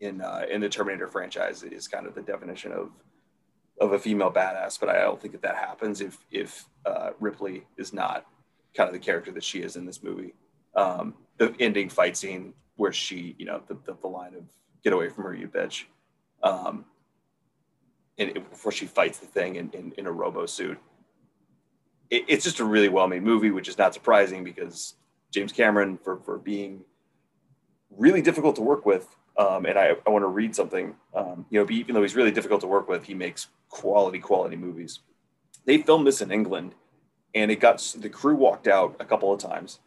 in uh, in the Terminator franchise is kind of the definition of of a female badass. But I don't think that that happens if if uh, Ripley is not kind of the character that she is in this movie. Um, the ending fight scene where she, you know, the, the, the line of "Get away from her, you bitch," um, and it, before she fights the thing in, in, in a robo suit it, it's just a really well made movie, which is not surprising because James Cameron, for, for being really difficult to work with, um, and I, I want to read something, um, you know, even though he's really difficult to work with, he makes quality, quality movies. They filmed this in England and it got the crew walked out a couple of times.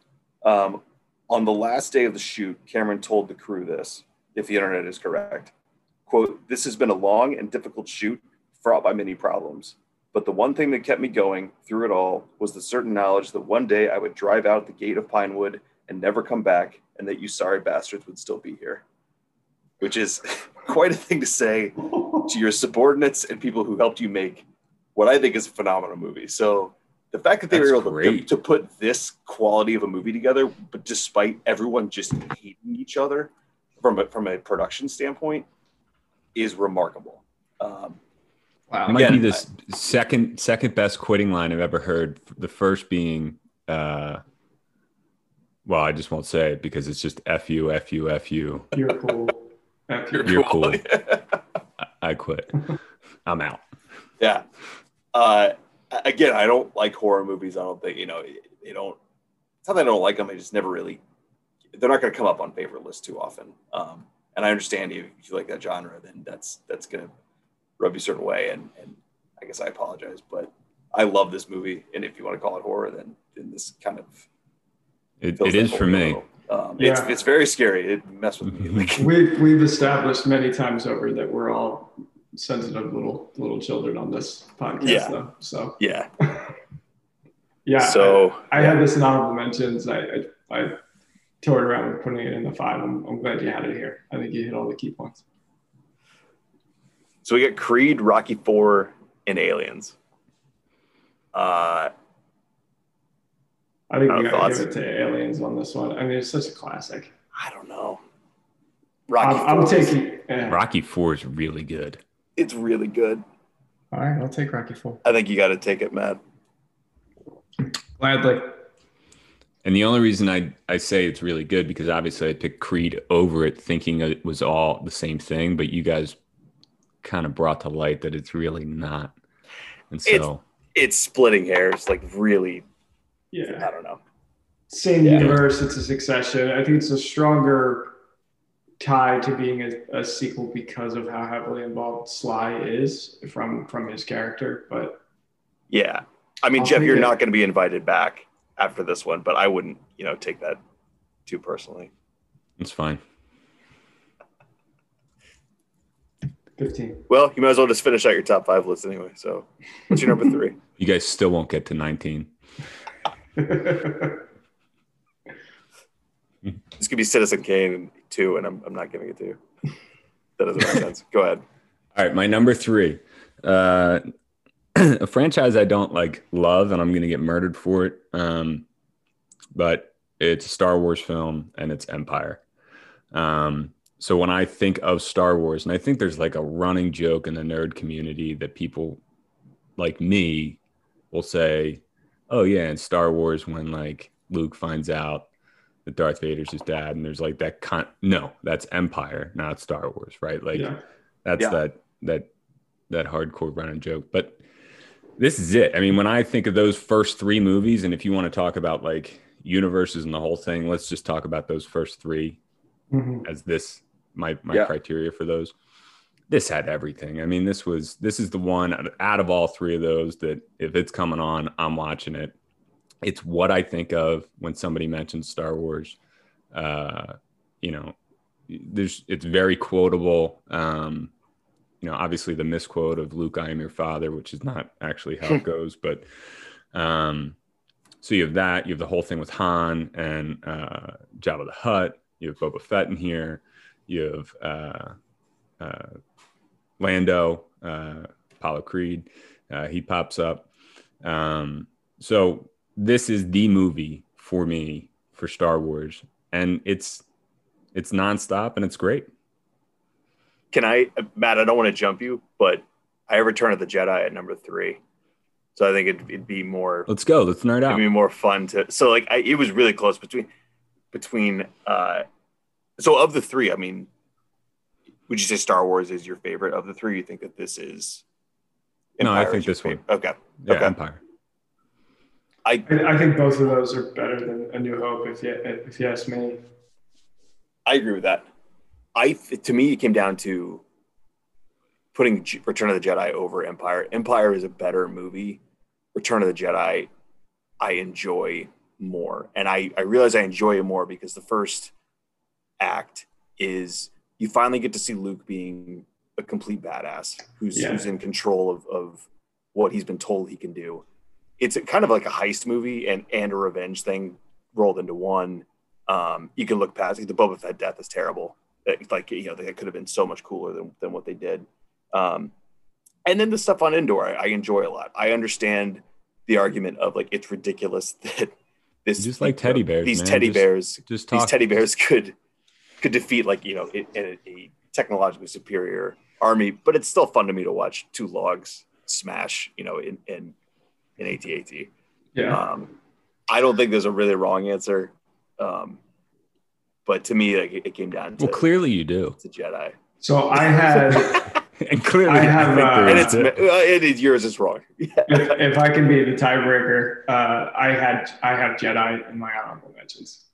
Um, on the last day of the shoot, Cameron told the crew this, if the internet is correct quote, This has been a long and difficult shoot, fraught by many problems. But the one thing that kept me going through it all was the certain knowledge that one day I would drive out the gate of Pinewood and never come back, and that you sorry bastards would still be here. Which is quite a thing to say to your subordinates and people who helped you make what I think is a phenomenal movie. So the fact that they That's were able to, to, put this quality of a movie together, but despite everyone just hating each other from a, from a production standpoint, is remarkable. Um, Wow. It might Again, be the second second best quitting line I've ever heard. The first being, uh, well, I just won't say it because it's just f you, f you, f you. You're cool. F you. You're cool. I, I quit. I'm out. Yeah. Uh, again, I don't like horror movies. I don't think you know they don't. It's not that I don't like them. I just never really. They're not going to come up on favorite lists too often. Um, and I understand if you like that genre, then that's that's going to rub you a certain way. And, and I guess I apologize, but I love this movie. And if you want to call it horror, then, then this kind of it, it is for me. Um, yeah. it's, it's very scary. It messes with me. Like, we've, we've established many times over that we're all sensitive little, little children on this podcast yeah. though. So yeah. yeah. So I, I yeah. had this in honorable mentions. I, I, I toured around with putting it in the five. I'm, I'm glad you had it here. I think you hit all the key points. So we got Creed, Rocky Four, and Aliens. Uh, I think we gotta give it to Aliens on this one. I mean, it's such a classic. I don't know. Rocky. I'm, I'm taking yeah. Rocky Four is really good. It's really good. All right, I'll take Rocky Four. I think you got to take it, Matt. Gladly. And the only reason I, I say it's really good because obviously I picked Creed over it, thinking it was all the same thing. But you guys kind of brought to light that it's really not. And so it's, it's splitting hairs, like really. Yeah. I don't know. Same yeah. universe. It's a succession. I think it's a stronger tie to being a, a, sequel because of how heavily involved Sly is from from his character. But yeah, I mean, I'll Jeff, you're it. not going to be invited back after this one, but I wouldn't, you know, take that too personally. It's fine. 15. Well, you might as well just finish out your top five list anyway. So, what's your number three? You guys still won't get to 19. this could be Citizen Kane two, and I'm, I'm not giving it to you. That doesn't make sense. Go ahead. All right, my number three, uh, a franchise I don't like love, and I'm going to get murdered for it. Um, but it's a Star Wars film, and it's Empire. Um, so when I think of Star Wars, and I think there's like a running joke in the nerd community that people like me will say, "Oh yeah, in Star Wars when like Luke finds out that Darth Vader's his dad, and there's like that con no, that's Empire, not Star Wars, right? Like yeah. that's yeah. that that that hardcore running joke. But this is it. I mean, when I think of those first three movies, and if you want to talk about like universes and the whole thing, let's just talk about those first 3 mm-hmm. as this my my yeah. criteria for those. This had everything. I mean, this was this is the one out of all three of those that if it's coming on, I'm watching it. It's what I think of when somebody mentions Star Wars. Uh, you know, there's it's very quotable. Um, you know, obviously the misquote of Luke, I am your father, which is not actually how it goes, but um, so you have that. You have the whole thing with Han and uh, Jabba the Hutt. You have Boba Fett in here. You have uh, uh, Lando, uh, Apollo Creed. Uh, he pops up. Um, so this is the movie for me for Star Wars, and it's it's nonstop and it's great. Can I, Matt? I don't want to jump you, but I have Return of the Jedi at number three. So I think it'd, it'd be more. Let's go. Let's nerd out. It'd be more fun to. So like, I, it was really close between between. uh So of the three, I mean, would you say Star Wars is your favorite of the three? You think that this is? no, I think is your this one. Okay. Yeah, okay. Empire. I I, I think both of those are better than A New Hope, if you if you ask me. I agree with that. I to me it came down to putting Return of the Jedi over Empire. Empire is a better movie. Return of the Jedi, I enjoy more, and I I realize I enjoy it more because the first act is you finally get to see Luke being a complete badass who's Yeah. who's in control of of what he's been told he can do. It's a, kind of like a heist movie and and a revenge thing rolled into one. Um, you can look past the Boba Fett death is terrible. It- like you know, that could have been so much cooler than, than what they did. Um, and then the stuff on Endor I, I enjoy a lot. I understand the argument of like it's ridiculous that this Just like teddy bears, these man. teddy Just- bears, Just these teddy bears could could defeat like you know a, a, a technologically superior army, but it's still fun to me to watch two logs smash, you know, in in in AT-AT. Yeah. Um, I don't think there's a really wrong answer. Um, but to me, like, it, it came down to, Well, clearly you do, It's a Jedi. So I had, and clearly I have, think there uh, And it's too. uh, it is yours is wrong. If, if I can be the tiebreaker, uh, I had I have Jedi in my honorable mentions.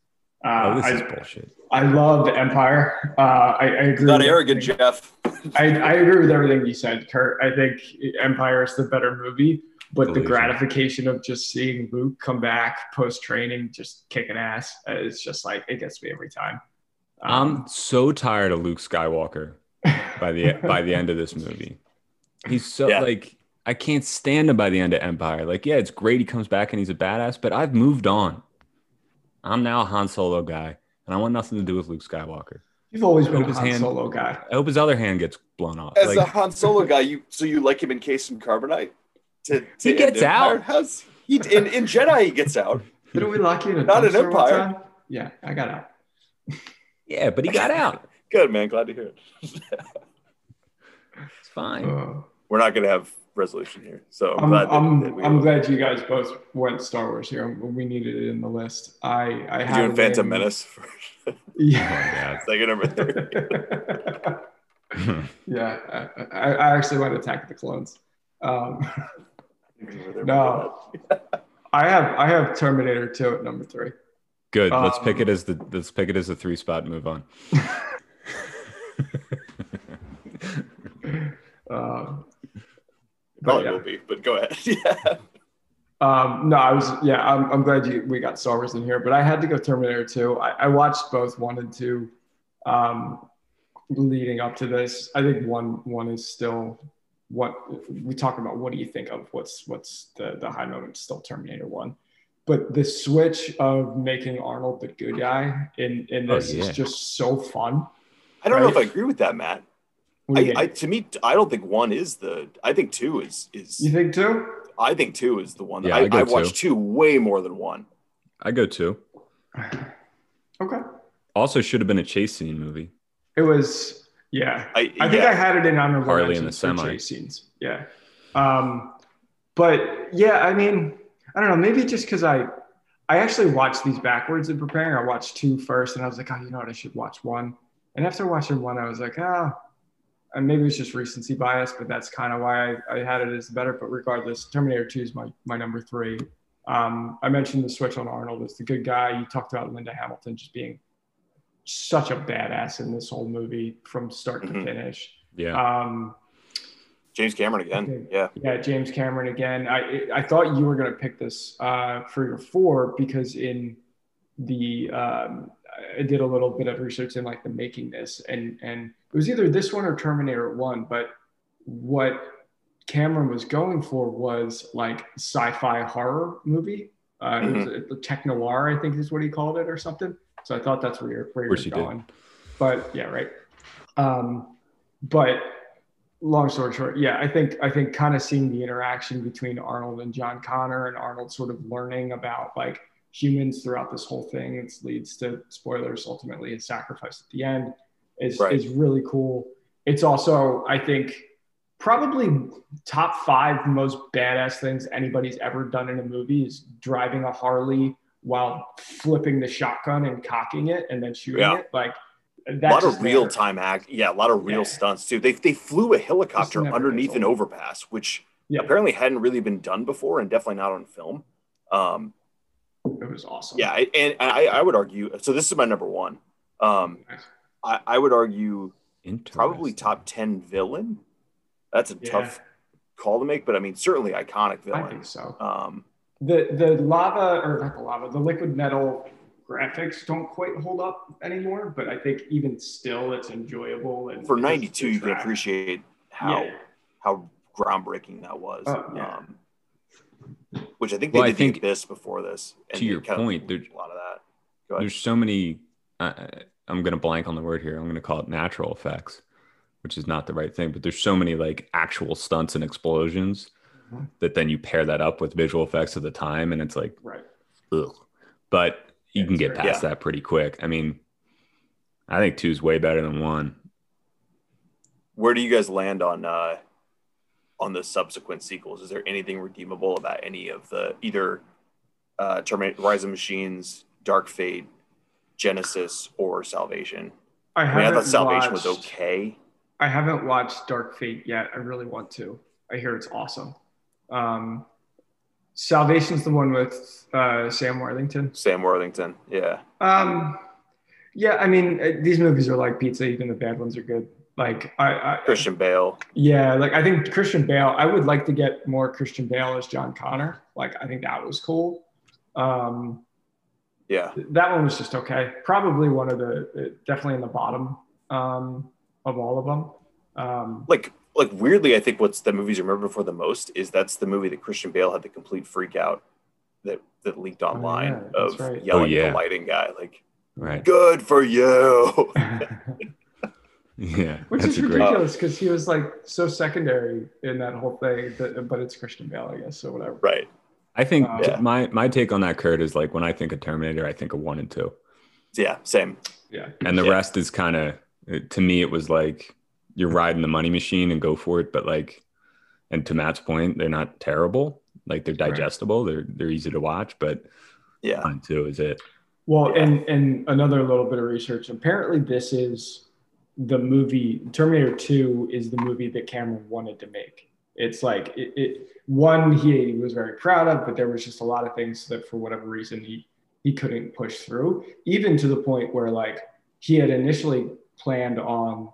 Uh, Oh, this I, is bullshit. I loved Empire. Uh, I, I agree. Not arrogant, everything- Jeff. I, I agree with everything you said, Curt. I think Empire is the better movie, but the gratification of just seeing Luke come back post training, just kicking ass, it's just like it gets me every time. Um, I'm so tired of Luke Skywalker by the by the end of this movie. He's so Yeah. like I can't stand him by the end of Empire. Like, yeah, it's great he comes back and he's a badass, but I've moved on. I'm now a Han Solo guy, and I want nothing to do with Luke Skywalker. You've always been a Han hand- Solo guy. I hope his other hand gets blown off. As Like, a Han Solo guy, you so you like him encased in carbonite? To, to He gets Empire? out. How's he in, in Jedi? He gets out. Didn't we lock you in a Not an Empire. Yeah, I got out. yeah, but he got out. Good man, glad to hear it. It's fine. Uh, We're not gonna have resolution here, so I'm, I'm, glad. That, I'm, that we I'm glad you guys both went Star Wars here. We needed it in the list. I I You're had doing it Phantom in- Menace for Yeah. second number three. yeah, I, I I actually went Attack of the Clones. Um, No. I have I have Terminator 2 at number three. Good. Let's Um, pick it as the let's pick it as a three spot. Move on. Um, Probably yeah. will be, but go ahead. yeah. Um, no, I was yeah. I'm, I'm glad you we got Star Wars in here, but I had to go Terminator 2. I, I watched both one and two, um, leading up to this. I think one one is still what we talk about. What do you think of what's what's the the high moment? Still Terminator one, but the switch of making Arnold the good guy in in Oh, this yeah. is just so fun. I don't know if I agree with that, Matt. What do you I, I to me, I don't think one is the. I think two is is. you think two I think two is the one. That Yeah, I, I I watched two way more than one. I go two. Okay. Also, should have been a chase scene movie. It was yeah. I, I think yeah. I had it in honorable Harley in the semi scenes. Yeah. Um, but yeah, I mean, I don't know. Maybe just because I, I actually watched these backwards in preparing. I watched two first, and I was like, oh, you know what? I should watch one. And after watching one, I was like, ah, and maybe it's just recency bias, but that's kind of why I, I had it as better. But regardless, Terminator 2 is my, my number three. Um, I mentioned the switch on Arnold as the good guy. You talked about Linda Hamilton just being such a badass in this whole movie from start to Mhm. finish. Yeah. Um, James Cameron again. Okay. Yeah. yeah, James Cameron again. I I thought you were going to pick this uh, for your four because in the um, I did a little bit of research in like the making this, and and it was either this one or Terminator One. But what Cameron was going for was like sci-fi horror movie. Uh, mm-hmm. It was a, tech noir, I think is what he called it, or something. So I thought that's where you're where you're going. Did. But yeah, right. Um, but long story short, yeah, I think I think kind of seeing the interaction between Arnold and John Connor, and Arnold sort of learning about like humans throughout this whole thing, it leads to spoilers ultimately a sacrifice at the end is right. is really cool. It's also I think probably top five most badass things anybody's ever done in a movie is driving a Harley while flipping the shotgun and cocking it and then shooting yeah. it like a lot of real time act. Yeah, a lot of real yeah. stunts too. They they flew a helicopter underneath an overpass, which yeah. apparently hadn't really been done before, and definitely not on film. Um, it was awesome. Yeah, and I, I would argue. So this is my number one. Um, nice. I, I would argue probably top ten villain. That's a yeah. tough call to make, but I mean certainly iconic villain. I think so. Um, the the lava or not the lava, the liquid metal graphics don't quite hold up anymore, but I think even still it's enjoyable. And for 92, you can appreciate how yeah. how groundbreaking that was. Oh, yeah. um, which I think they well, did I think this before this. to your point, there's a lot of that. There's so many. Uh, I'm going to blank on the word here. I'm going to call it natural effects, which is not the right thing. But there's so many like actual stunts and explosions. That then you pair that up with visual effects of the time, and it's like, right. Ugh. But you can get past yeah. that pretty quick. I mean, I think two is way better than one. Where do you guys land on uh, on the subsequent sequels? Is there anything redeemable about any of the either uh, Terminator, Rise of Machines, Dark Fate, Genisys or Salvation? I, I, mean, I thought Salvation watched, was okay. I haven't watched Dark Fate yet. I really want to. I hear it's awesome. Um, Salvation's the one with uh, Sam Worthington. Sam Worthington, yeah. Um, yeah, I mean, uh, these movies are like pizza. Even the bad ones are good. Like I, I Christian Bale. Yeah, like I think Christian Bale. I would like to get more Christian Bale as John Connor. Like I think that was cool. Um, yeah, that one was just okay. Probably one of the uh, definitely in the bottom um, of all of them. Um, like like weirdly, I think what's the movies you remember for the most is that's the movie that Christian Bale had the complete freak out that that leaked online oh, yeah, of right. yelling oh, yeah. at the lighting guy, like, right. good for you. yeah, which is ridiculous because he was like so secondary in that whole thing. That, but it's Christian Bale, I guess, so whatever. Right. I think um, yeah. my my take on that, Curt, is like when I think of Terminator, I think of one and two. Yeah, same. Yeah, and the rest is kind of to me, it was like you're riding the money machine and go for it. But like, and to Matt's point, they're not terrible. Like they're digestible. Right. They're they're easy to watch. But yeah, one two is it. Well, yeah. and and another little bit of research. Apparently, this is the movie Terminator Two is the movie that Cameron wanted to make. It's like it, it one he was very proud of, but there was just a lot of things that for whatever reason he he couldn't push through, even to the point where like he had initially planned on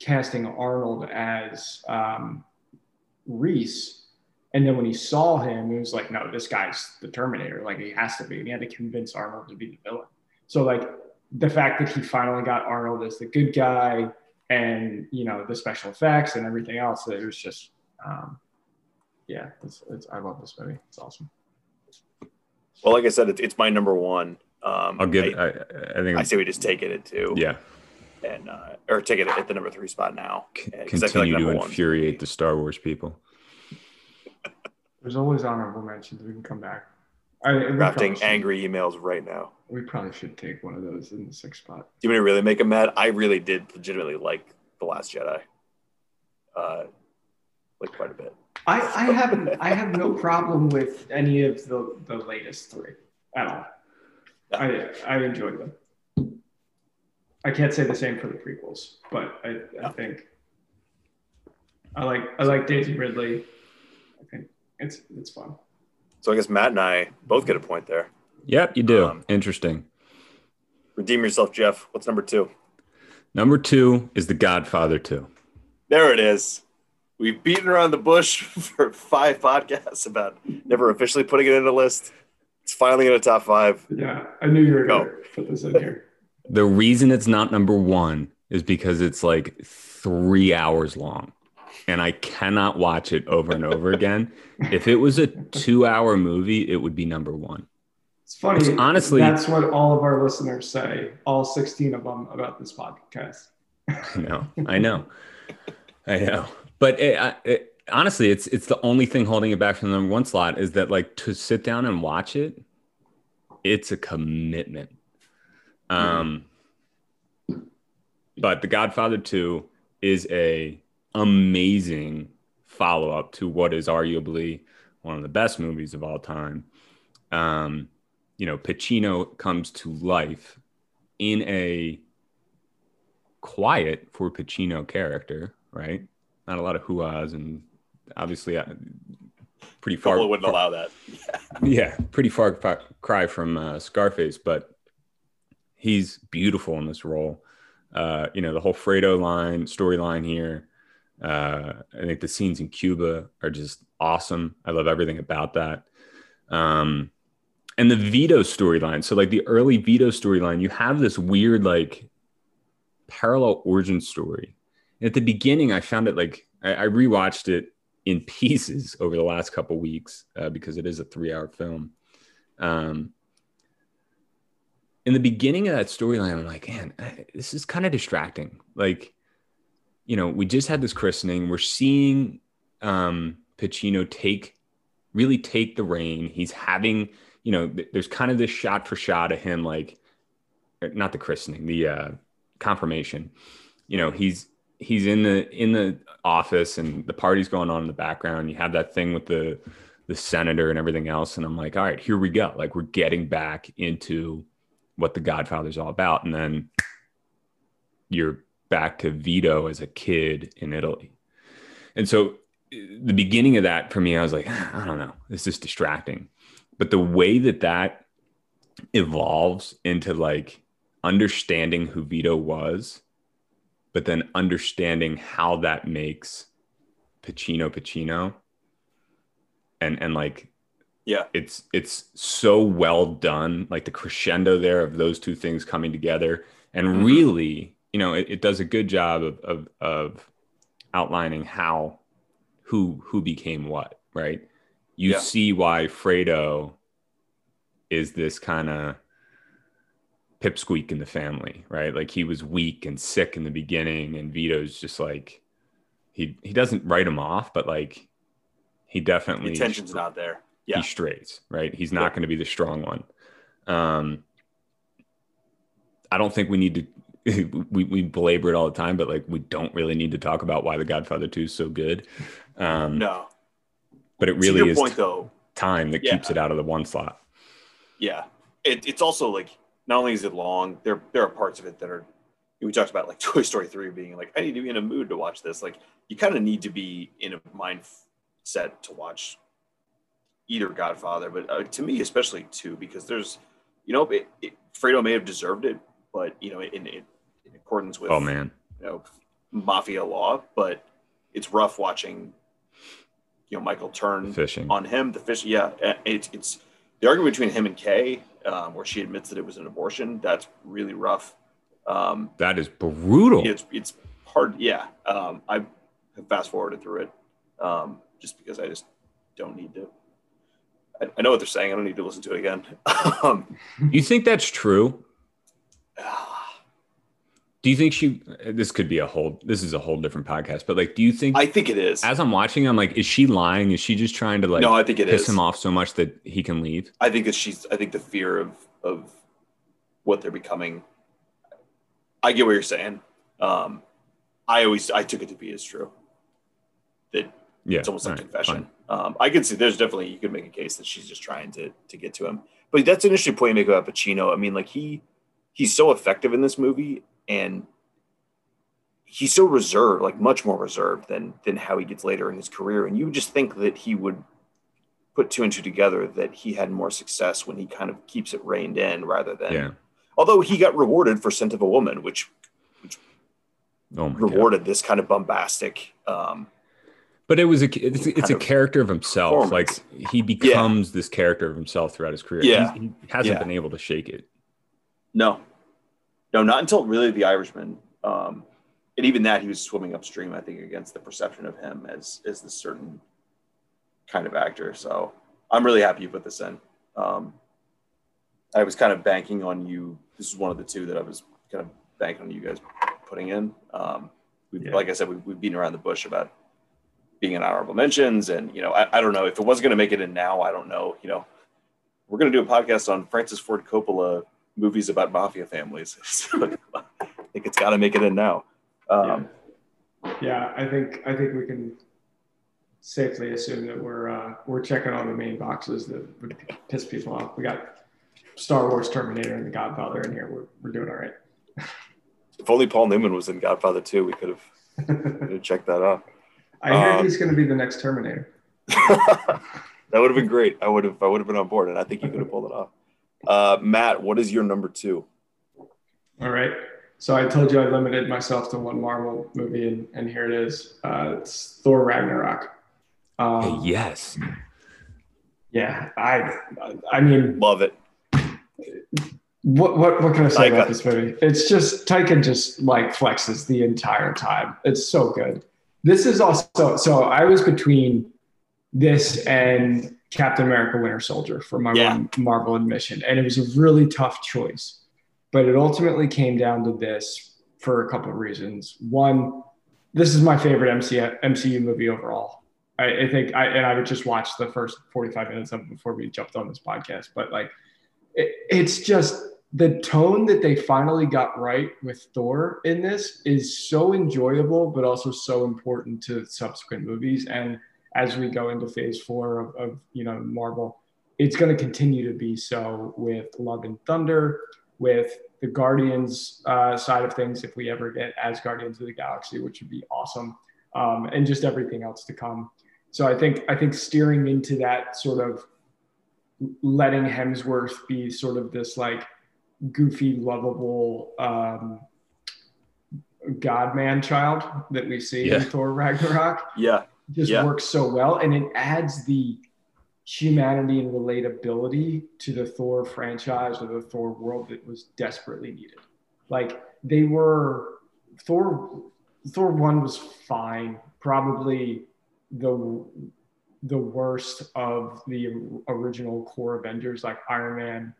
casting Arnold as um, Reese. And then when he saw him, he was like, no, this guy's the Terminator. Like, he has to be. And he had to convince Arnold to be the villain. So, like, the fact that he finally got Arnold as the good guy and, you know, the special effects and everything else, it was just, um, yeah, it's, it's, I love this movie. It's awesome. Well, like I said, it's, it's my number one. Um, I'll give. I, I, I think I say we just take it at two. Yeah, and uh, or take it at the number three spot now. Continue like to infuriate the Star Wars people. There's always honorable mentions. We can come back. I, Drafting angry emails right now. We probably should take one of those in the sixth spot. Do you want to really make him mad? I really did legitimately like the Last Jedi. Uh, like quite a bit. I, I have I have no problem with any of the the latest three at all. Yeah. I I enjoyed them. I can't say the same for the prequels, but I, I think I like I like Daisy Ridley. I think it's it's fun. So I guess Matt and I both get a point there. Yep, you do. Um, Interesting. Redeem yourself, Jeff. What's number two? Number two is The Godfather 2. There it is. We've beaten around the bush for five podcasts about never officially putting it in a list. It's finally in a top five. Yeah, I knew you were going to put this in here. The reason it's not number one is because it's like three hours long and I cannot watch it over and over again. If it was a two hour movie, it would be number one. It's funny. It's honestly- that's what all of our listeners say, all 16 of them, about this podcast. I know, I know, I know. But it, it, honestly, it's it's the only thing holding it back from the number one slot is that like to sit down and watch it, it's a commitment. Um, but The Godfather Two is a amazing follow up to what is arguably one of the best movies of all time. Um, you know, Pacino comes to life in a quiet for Pacino character, right? Not a lot of hoo-ahs and obviously uh, pretty far. Wouldn't far- allow that. yeah, pretty far fa- cry from uh, Scarface, but he's beautiful in this role. Uh, you know, the whole Fredo line storyline here. Uh, I think the scenes in Cuba are just awesome. I love everything about that. Um, and the Vito storyline. So, like the early Vito storyline, you have this weird, like, parallel origin story. And at the beginning, I found it like I, I rewatched it in pieces over the last couple weeks uh, because it is a three-hour film. Um, in the beginning of that storyline, I'm like, man, this is kind of distracting. Like, you know, we just had this christening. We're seeing um, Pacino take really take the reign. He's having, you know, th- there's kind of this shot for shot of him, like, er, not the christening, the uh, confirmation. You know, he's he's in the in the office and the party's going on in the background. You have that thing with the the senator and everything else, and I'm like, all right, here we go. Like we're getting back into what the Godfather's all about, and then you're back to Vito as a kid in Italy, and so the beginning of that for me, I was like, I don't know, this is distracting, but the way that that evolves into like understanding who Vito was, but then understanding how that makes Pacino Pacino, and and like Yeah. it's it's so well done like the crescendo there of those two things coming together and Mhm. really you know it, it does a good job of, of of outlining how who who became what right you Yeah. see why fredo is this kind of pipsqueak in the family right like he was weak and sick in the beginning and vito's just like he he doesn't write him off but like he definitely The attention's not there. Yeah. he strays, right? He's not Yeah. going to be the strong one. Um, I don't think we need to, we, we belabor it all the time, but like we don't really need to talk about why The Godfather 2 is so good. Um, No. But it really is point though, time that Yeah. keeps it out of the one slot. yeah. It, it's also like not only is it long, there there are parts of it that are we talked about like Toy Story 3 being like, I need to be in a mood to watch this. Like you kind of need to be in a mindset to watch either Godfather, but uh, to me especially two, because there's, you know, it, it, Fredo may have deserved it, but you know, in, in, in accordance with Oh, man. you know mafia law, but it's rough watching, you know, Michael turn Fishing. on him. The fish, yeah, it's it's the argument between him and Kay, um, where she admits that it was an abortion. That's really rough. Um, That is brutal. it's it's hard. Yeah, um, I have fast forwarded through it um, just because I just don't need to. I, I know what they're saying. I don't need to listen to it again. um, You think that's true? Do you think she, this could be a whole, this is a whole different podcast, but like, do you think, I think it is. as I'm watching, I'm like, is she lying? Is she just trying to like no, I think it piss is. him off so much that he can leave? I think that she's. I think the fear of of what they're becoming. I get what you're saying. Um, I always I took it to be as true. That Yeah. it's almost like right, confession. fine. Um, I can see there's definitely you could make a case that she's just trying to to get to him. But that's an interesting point you make about Pacino. I mean, like he he's so effective in this movie, and he's so reserved, like much more reserved than than how he gets later in his career. And you would just think that he would put two and two together that he had more success when he kind of keeps it reined in rather than Yeah. although he got rewarded for scent of a woman which Oh my God. rewarded this kind of bombastic um But it was a it's, it's a character of himself. Like he becomes this character of himself throughout his career. Yeah. He, he hasn't Yeah. been able to shake it. No, no, not until really The Irishman. Um, and even that, he was swimming upstream, I think, against the perception of him as as this certain kind of actor. So I'm really happy you put this in. Um, I was kind of banking on you. This is one of the two that I was kind of banking on you guys putting in. Um, we, Yeah. Like I said, we, we've been around the bush about being in honorable mentions, and you know, I, I don't know if it wasn't going to make it in now. I don't know. You know, we're going to do a podcast on Francis Ford Coppola movies about mafia families. So I think it's got to make it in now. Um, Yeah, I think I think we can safely assume that we're uh, we're checking all the main boxes that would piss people off. We got Star Wars, Terminator, and The Godfather in here. We're, we're doing all right. If only Paul Newman was in Godfather 2, we could have, could have checked that out. I heard Um, he's going to be the next Terminator. that would have been great. I would have I would have been on board, and I think you could have pulled it off. Uh, Matt, what is your number two? All right. So I told you I limited myself to one Marvel movie, and, and here it is. Uh, it's Thor Ragnarok. Um, yes. yeah, I I mean, Love it. What what what can I say Taika. about this movie? It's just Taika just like flexes the entire time. It's so good. This is also so I was between this and Captain America Winter Soldier for my Yeah. Marvel admission. And it was a really tough choice. But it ultimately came down to this for a couple of reasons. One, this is my favorite MCU, MCU movie overall. I, I think I and I would just watch the first 45 minutes of it before we jumped on this podcast. But like it, it's just the tone that they finally got right with Thor in this is so enjoyable, but also so important to subsequent movies. And as we go into phase four of, of you know Marvel, it's going to continue to be so with Love and Thunder, with the Guardians uh, side of things, if we ever get as Guardians of the Galaxy, which would be awesome, um, and just everything else to come. So I think I think steering into that sort of letting Hemsworth be sort of this like goofy, lovable um, God man child that we see Yeah. in Thor Ragnarok Yeah, just Yeah. works so well. And it adds the humanity and relatability to the Thor franchise or the Thor world that was desperately needed. Like they were Thor Thor 1 was fine, probably the the worst of the original core Avengers. Like Iron Man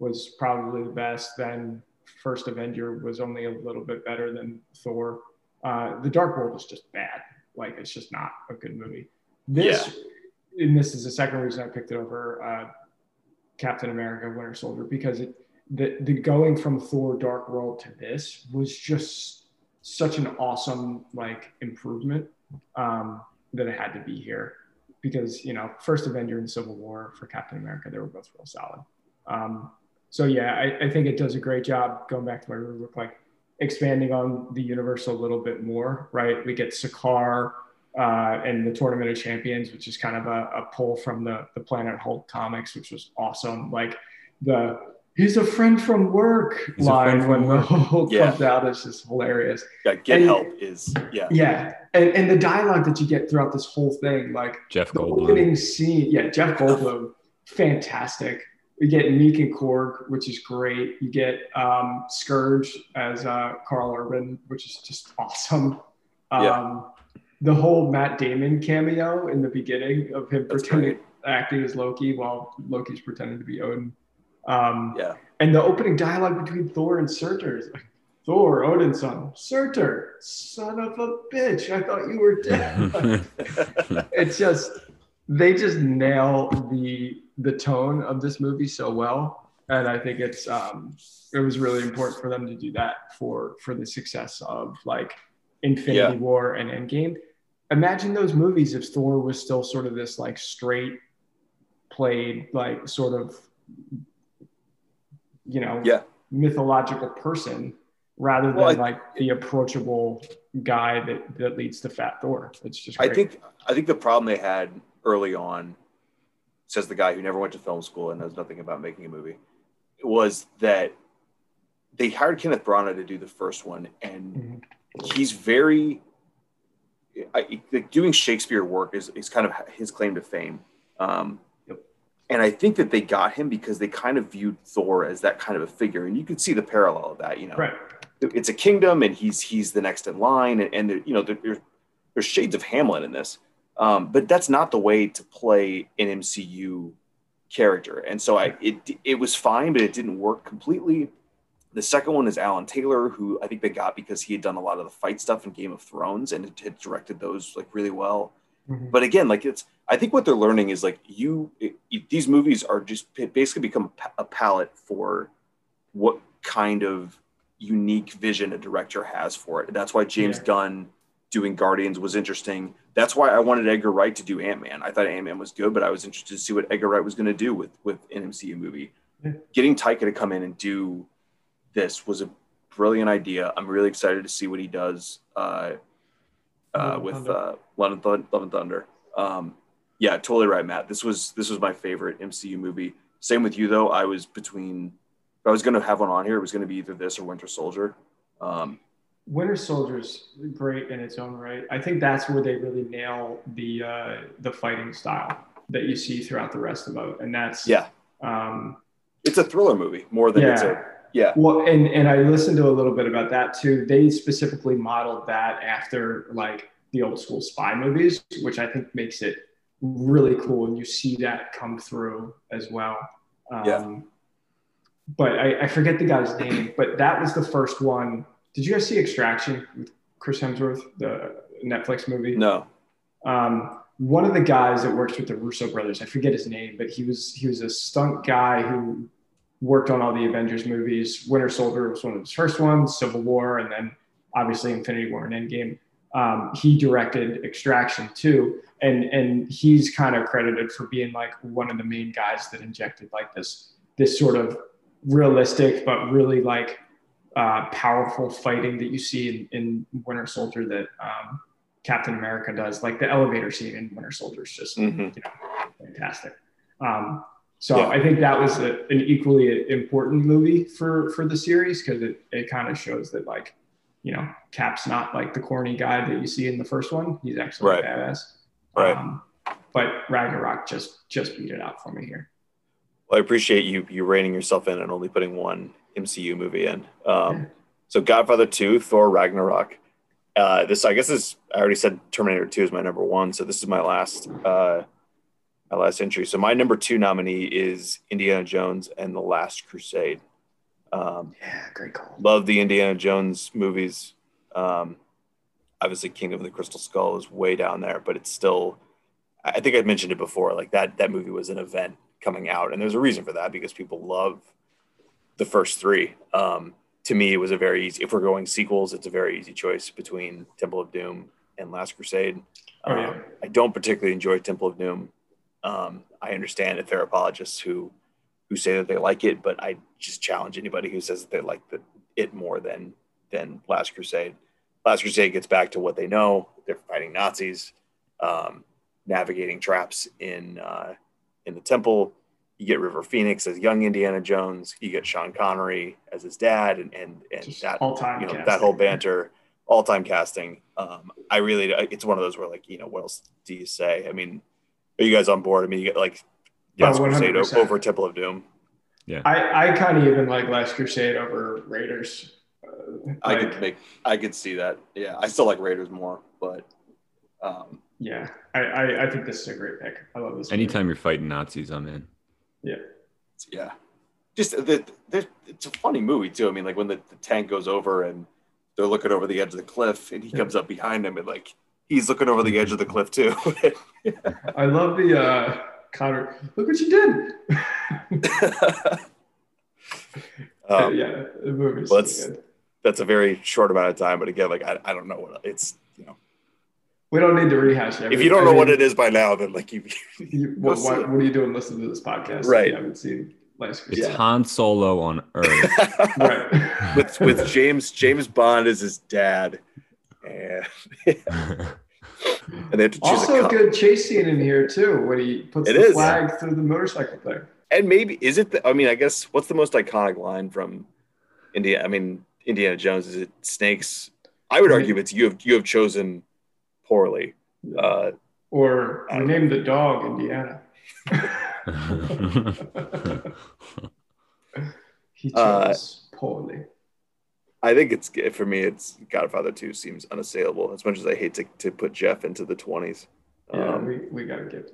was probably the best. Then First Avenger was only a little bit better than Thor. Uh, the Dark World was just bad. Like it's just not a good movie. This, and this is the second reason I picked it over uh, Captain America: Winter Soldier because it the the going from Thor: Dark World to this was just such an awesome like improvement um, that it had to be here because you know First Avenger and Civil War for Captain America they were both real solid. Um, so yeah, I, I think it does a great job going back to my rubric, like expanding on the universe a little bit more. Right, we get Sakaar uh, and the Tournament of Champions, which is kind of a, a pull from the the Planet Hulk comics, which was awesome. Like the he's a friend from work He's line friend when from the work. Hulk Yeah. comes out is just hilarious. yeah. Get And- help is yeah. Yeah, and, and the dialogue that you get throughout this whole thing, like Jeff the Goldblum. opening scene, yeah, Jeff Goldblum, fantastic. We get Miek and Korg, which is great. You get um, Scourge as uh, Karl Urban, which is just awesome. Um, Yeah. The whole Matt Damon cameo in the beginning of him That's pretending great. acting as Loki while Loki's pretending to be Odin. Um, Yeah. and the opening dialogue between Thor and Surtur is like, Thor, Odin's son, Surtur, son of a bitch, I thought you were dead. it's just they just nail the the tone of this movie so well and i think it's um it was really important for them to do that for for the success of like infinity Yeah. war and endgame imagine those movies if thor was still sort of this like straight played like sort of you know Yeah. mythological person rather than Well, I- like the approachable guy that that leads to fat thor it's just I think I think the problem they had early on, says the guy who never went to film school and knows nothing about making a movie, was that they hired Kenneth Branagh to do the first one, and Mhm. he's very I, like doing Shakespeare work is, is kind of his claim to fame. Um, and I think that they got him because they kind of viewed Thor as that kind of a figure, and you can see the parallel of that. You know, Right. it's a kingdom, and he's he's the next in line, and, and there, you know there, there's there's shades of Hamlet in this, um, but that's not the way to play an MCU character. And so I it it was fine, but it didn't work completely. The second one is Alan Taylor, who I think they got because he had done a lot of the fight stuff in Game of Thrones and had directed those like really well. Mhm. But again, like it's I think what they're learning is like you it, it- these movies are just basically become a a palette for what kind of unique vision a director has for it. That's why James Yeah. Gunn doing Guardians was interesting. That's why I wanted Edgar Wright to do Ant Man. I thought Ant Man was good, but I was interested to see what Edgar Wright was going to do with with an MCU movie. Yeah. Getting Taika to come in and do this was a brilliant idea. I'm really excited to see what he does uh, uh, Love with uh, Love, and Thun- Love and Thunder. Um, yeah, totally right, Matt. This was this was my favorite MCU movie. Same with you though. I was between. If I was going to have one on here, it was going to be either this or Winter Soldier. Um, Winter Soldier's great in its own right. I think that's where they really nail the uh, the fighting style that you see throughout the rest of it, and that's yeah, Um, it's a thriller movie more than it's yeah. a yeah. Well, and and I listened to a little bit about that too. They specifically modeled that after like the old school spy movies, which I think makes it really cool, and you see that come through as well. Um, Yeah. But I, I forget the guy's name, but that was the first one. Did you guys see Extraction with Chris Hemsworth, the Netflix movie? No, um, one of the guys that works with the Russo brothers, I forget his name, but he was he was a stunt guy who worked on all the Avengers movies. Winter Soldier was one of his first ones, Civil War, and then obviously Infinity War and Endgame. Um, he directed Extraction too, and and he's kind of credited for being like one of the main guys that injected like this this sort of realistic but really like uh, powerful fighting that you see in, in Winter Soldier that um, Captain America does. Like the elevator scene in Winter Soldier is just Mhm. you know fantastic. Um, so Yeah. I think that was a, an equally important movie for for the series because it it kind of shows that like you know Cap's not like the corny guy that you see in the first one. He's actually Right. badass. Right. Um, but Ragnarok just just beat it out for me here. Well, I appreciate you you reining yourself in and only putting one MCU movie in. Um, So Godfather Two, Thor Ragnarok. Uh, this I guess is I already said Terminator Two is my number one, so this is my last uh, my last entry. So my number two nominee is Indiana Jones and the Last Crusade. Um, Yeah, great call. love the Indiana Jones movies. Um, obviously, King of the Crystal Skull is way down there, but it's still. I I think I mentioned it before. Like that, that movie was an event coming out, and there's a reason for that because people love the first three. Um, to me, it was a very easy. If we're going sequels, it's a very easy choice between Temple of Doom and Last Crusade. Oh, yeah. Um, I don't particularly enjoy Temple of Doom. Um, I understand that there are apologists who who say that they like it, but I just challenge anybody who says that they like the, it more than than Last Crusade. Last Crusade gets back to what they know. They're fighting Nazis, um, navigating traps in uh, in the temple. You get River Phoenix as young Indiana Jones. You get Sean Connery as his dad, and and, and Just that you know that whole banter, all time casting. Um, I really, it's one of those where like you know what else do you say? I mean, are you guys on board? I mean, you get like Oh, Last Crusade over Temple of Doom. Yeah, I, I kind of even like Last Crusade over Raiders. Uh, I like, could make, I could see that. Yeah, I still like Raiders more, but um, yeah, I, I, I think this is a great pick. I love this. movie. Anytime you're fighting Nazis, I'm in. Yeah, Yeah. just the, the it's a funny movie too. I mean, like when the, the tank goes over and they're looking over the edge of the cliff, and he comes up behind him, and like he's looking over the edge of the cliff too. I love the uh, Connor. Look what you did. um, yeah, the movie's well, good. That's a very short amount of time, but again, like I, I don't know what it's. You know, We don't need to rehash it. if you don't know what it is by now, then like you, you, what, see what, it. what are you doing listening to this podcast? Right. I haven't seen Last It's Crusade. Han Solo on Earth. right. with with James James Bond as his dad, and and they have to choose also, a a good chase scene in here too, when he puts It the is. flag through the motorcycle thing. And maybe is it? The, I mean, I guess what's the most iconic line from India? I mean, Indiana Jones is it snakes? I would argue it's you have you have chosen poorly. Uh, or I named the dog Indiana. he Uh, chose poorly. I think it's for me. It's Godfather Two seems unassailable. As much as I hate to, to put Jeff into the twenties. Yeah, Um, we, we gotta get.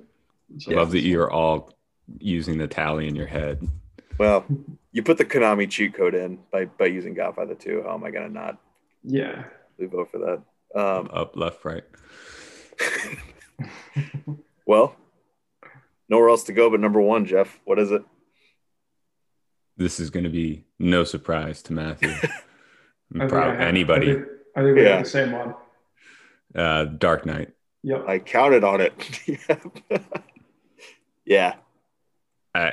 I love that you're all using the tally in your head. well, you put the Konami cheat code in by by using Godfather Two. How am I gonna not Yeah. really vote for that? Um, Up, left, right. well, nowhere else to go but number one. Jeff, what is it? This is going to be no surprise to Matthew. I think Prob- I anybody. I think, I think we Yeah. have the same one. Uh, Dark Knight. Yep. I counted on it. yeah, Uh,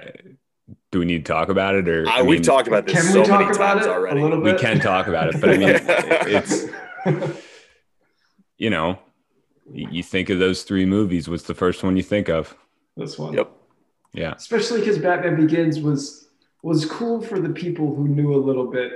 do we need to talk about it, or I, we've talked about this Can so we talk many about times it already. a little We can talk about it, but I mean, it's you know, you you think of those three movies. What's the first one you think of? this one. Yep. Yeah, Especially because Batman Begins was was cool for the people who knew a little bit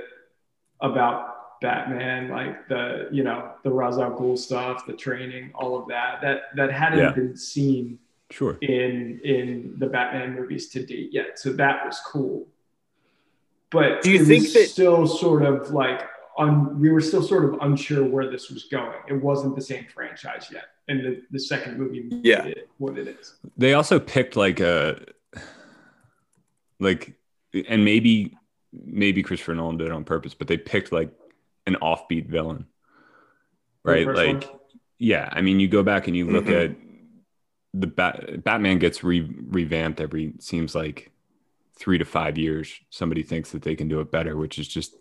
about Batman, like the you know the Ra's al Ghul stuff, the training, all of that that that hadn't Yeah. been seen sure. in in the Batman movies to date yet. So that was cool. But Do you think that- still sort of like un, we were still sort of unsure where this was going. It wasn't the same franchise yet. And the, the second movie made Yeah. it what it is. They also picked like a like, and maybe maybe Christopher Nolan did it on purpose, but they picked like an offbeat villain, right? Like, one. yeah. I mean, you go back and you look Mhm. at the Bat- Batman gets re- revamped every seems like three to five years. Somebody thinks that they can do it better, which is just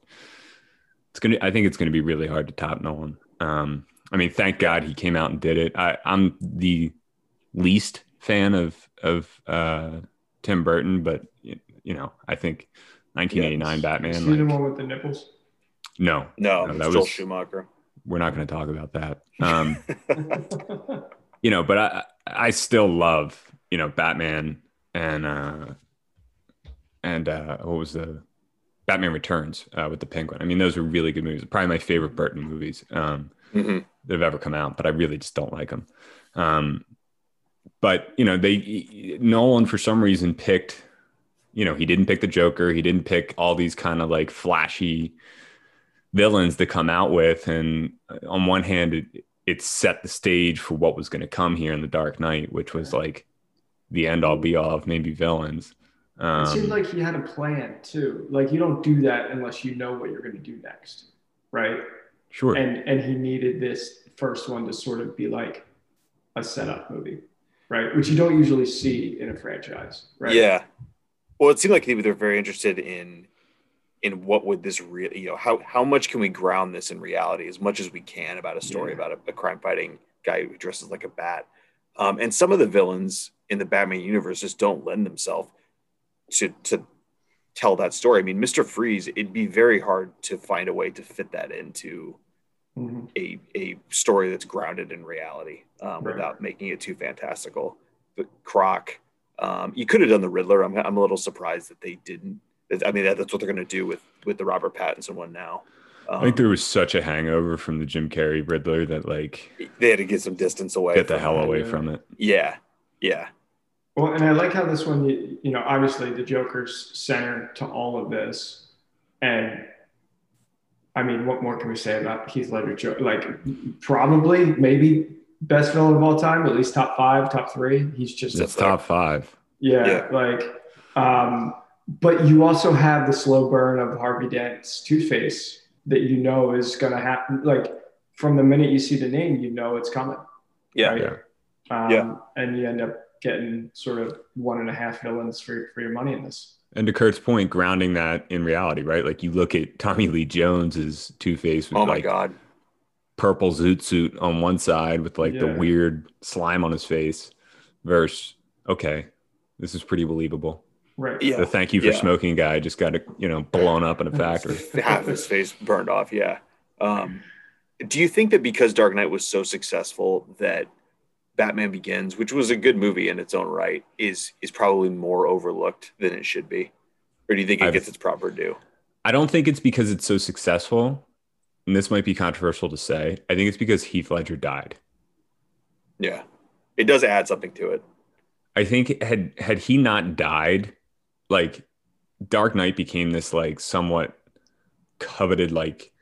it's gonna. I think it's gonna be really hard to top Nolan. Um, I mean, thank God he came out and did it. I, I'm the least fan of of uh, Tim Burton, but you know, I think 1989 Batman. See the one with the nipples. no, no, No, that Joel was- Schumacher. we're not going to talk about that. Um, you know, but I I still love you know Batman and uh and uh what was the Batman Returns uh, with the Penguin. I mean, those were really good movies. Probably my favorite Burton movies um, Mhm. that have ever come out. But I really just don't like them. Um, but you know, they Nolan for some reason picked. You know, he didn't pick the Joker. He didn't pick all these kind of like flashy villains to come out with. And uh, on one hand, it, it set the stage for what was going to come here in the Dark Knight, which was like the end all be all of maybe villains. Um, it seemed like he had a plan too. Like you don't do that unless you know what you're going to do next, right? sure. And and he needed this first one to sort of be like a setup movie, right? Which you don't usually see in a franchise, right? Yeah. Well, it seemed like they were very interested in in what would this really, you know how how much can we ground this in reality as much as we can about a story Yeah. about a, a crime fighting guy who dresses like a bat. Um, and some of the villains in the Batman universe just don't lend themselves to to tell that story. I mean, Mister Freeze, it'd be very hard to find a way to fit that into Mhm. a a story that's grounded in reality um, Right. without making it too fantastical. But Croc, um, you could have done the Riddler. I'm I'm a little surprised that they didn't. I mean, that, that's what they're going to do with with the Robert Pattinson one now. Um, I think there was such a hangover from the Jim Carrey Riddler that like they had to get some distance away. get the hell away yeah. from it. Yeah, yeah, Well, and I like how this one, you, you know, obviously the Joker's center to all of this, and I mean, what more can we say about Heath Ledger? Jo- Like, probably, maybe best villain of all time, at least top five, top three. He's just It's there. top five. Yeah, Yeah. like, um, but you also have the slow burn of Harvey Dent's Two Face that you know is going to happen. Like, from the minute you see the name, you know it's coming. yeah, right? Yeah. Um, Yeah. And you end up getting sort of one and a half villains for, for your money in this. And to Curt's point, grounding that in reality, right? Like you look at Tommy Lee Jones's Two Face with Oh my like god, purple zoot suit on one side with like the weird slime on his face, versus okay, this is pretty believable. Right. Yeah. The thank you for Yeah. smoking guy just got you know blown up in a factory. half his face burned off. Yeah. Um, do you think that because Dark Knight was so successful that Batman Begins, which was a good movie in its own right, is is probably more overlooked than it should be, or do you think it I've- gets its proper due? I don't think it's because it's so successful, and this might be controversial to say. I think it's because Heath Ledger died. Yeah, it does add something to it. I think had had he not died, like Dark Knight became this like somewhat coveted, like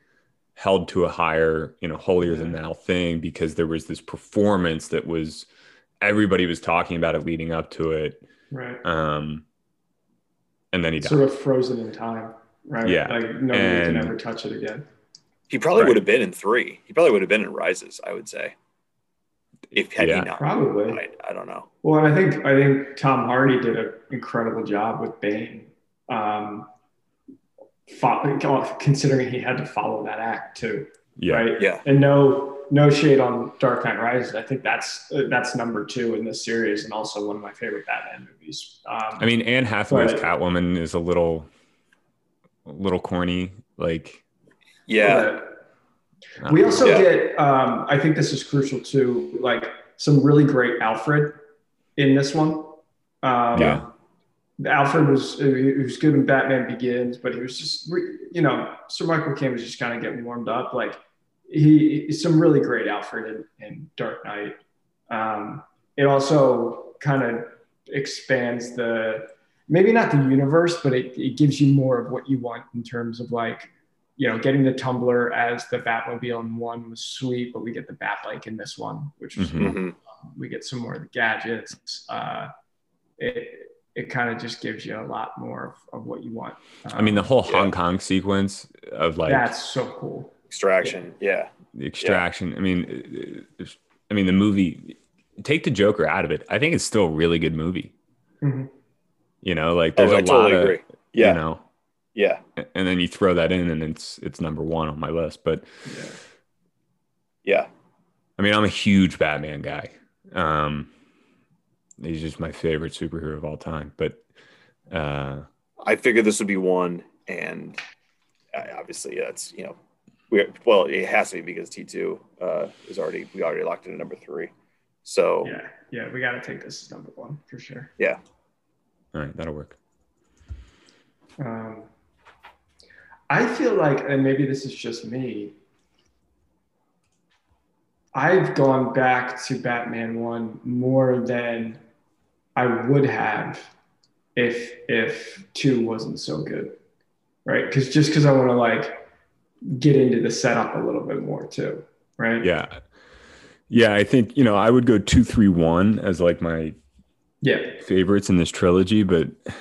held to a higher, you know, holier than thou thing because there was this performance that was everybody was talking about it leading up to it. Right. Um, and then he died. Sort of frozen in time. Right. Yeah. Like nobody And- can ever touch it again. He probably Right. would have been in three. He probably would have been in Rises. I would say, if had Yeah. he not Probably. died. I don't know. Well, and I think I think Tom Hardy did an incredible job with Bane. Um, fo- considering he had to follow that act too, yeah. right? Yeah, And no no shade on Dark Knight Rises. I think that's that's number two in this series, and also one of my favorite Batman movies. Um, I mean, Anne Hathaway's But- Catwoman is a little, a little corny. Like, yeah, but we also Yeah. get. Um, I think this is crucial too. Like some really great Alfred in this one. Um, Yeah. Alfred was he was good in Batman Begins, but he was just you know Sir Michael Caine was just kind of getting warmed up. Like he some really great Alfred in, in Dark Knight. Um, it also kind of expands the maybe not the universe, but it, it gives you more of what you want in terms of like you know getting the Tumbler as the Batmobile in one was sweet, but we get the Batbike in this one, which was Mhm. hmm we get some more of the gadgets. Uh, it it kind of just gives you a lot more of, of what you want. I mean, the whole Yeah. Hong Kong sequence of like that's so cool. extraction. Yeah, the extraction. I mean, I mean the movie. Take the Joker out of it. I think it's still a really good movie. Mhm. You know, like there's oh, a I lot totally of agree. Yeah, you know, yeah, and then you throw that in, and it's it's number one on my list. But Yeah. yeah. I mean, I'm a huge Batman guy. Um, he's just my favorite superhero of all time. But uh, I figured this would be one, and uh, obviously that's you know, we well it has to be because T two uh, is already we already locked in at number three. So Yeah, yeah, we got to take this as number one for sure. yeah, all right, that'll work. Um, I feel like, and maybe this is just me. I've gone back to Batman one more than I would have if if two wasn't so good, right? Because just because I want to like get into the setup a little bit more too, right? Yeah, yeah. I think you know I would go two, three, one as like my Yeah. favorites in this trilogy, but it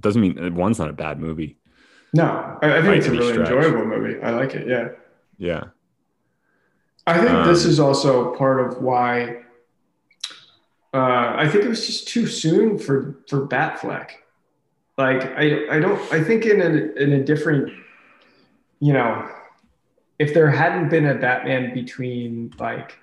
doesn't mean one's not a bad movie. No, I, I think Might it's a really enjoyable movie. I like it. Yeah. Yeah, I think this Um, is also part of why. Uh, I think it was just too soon for for Batfleck. Like I, I don't. I think in a in a different, you know, if there hadn't been a Batman between like,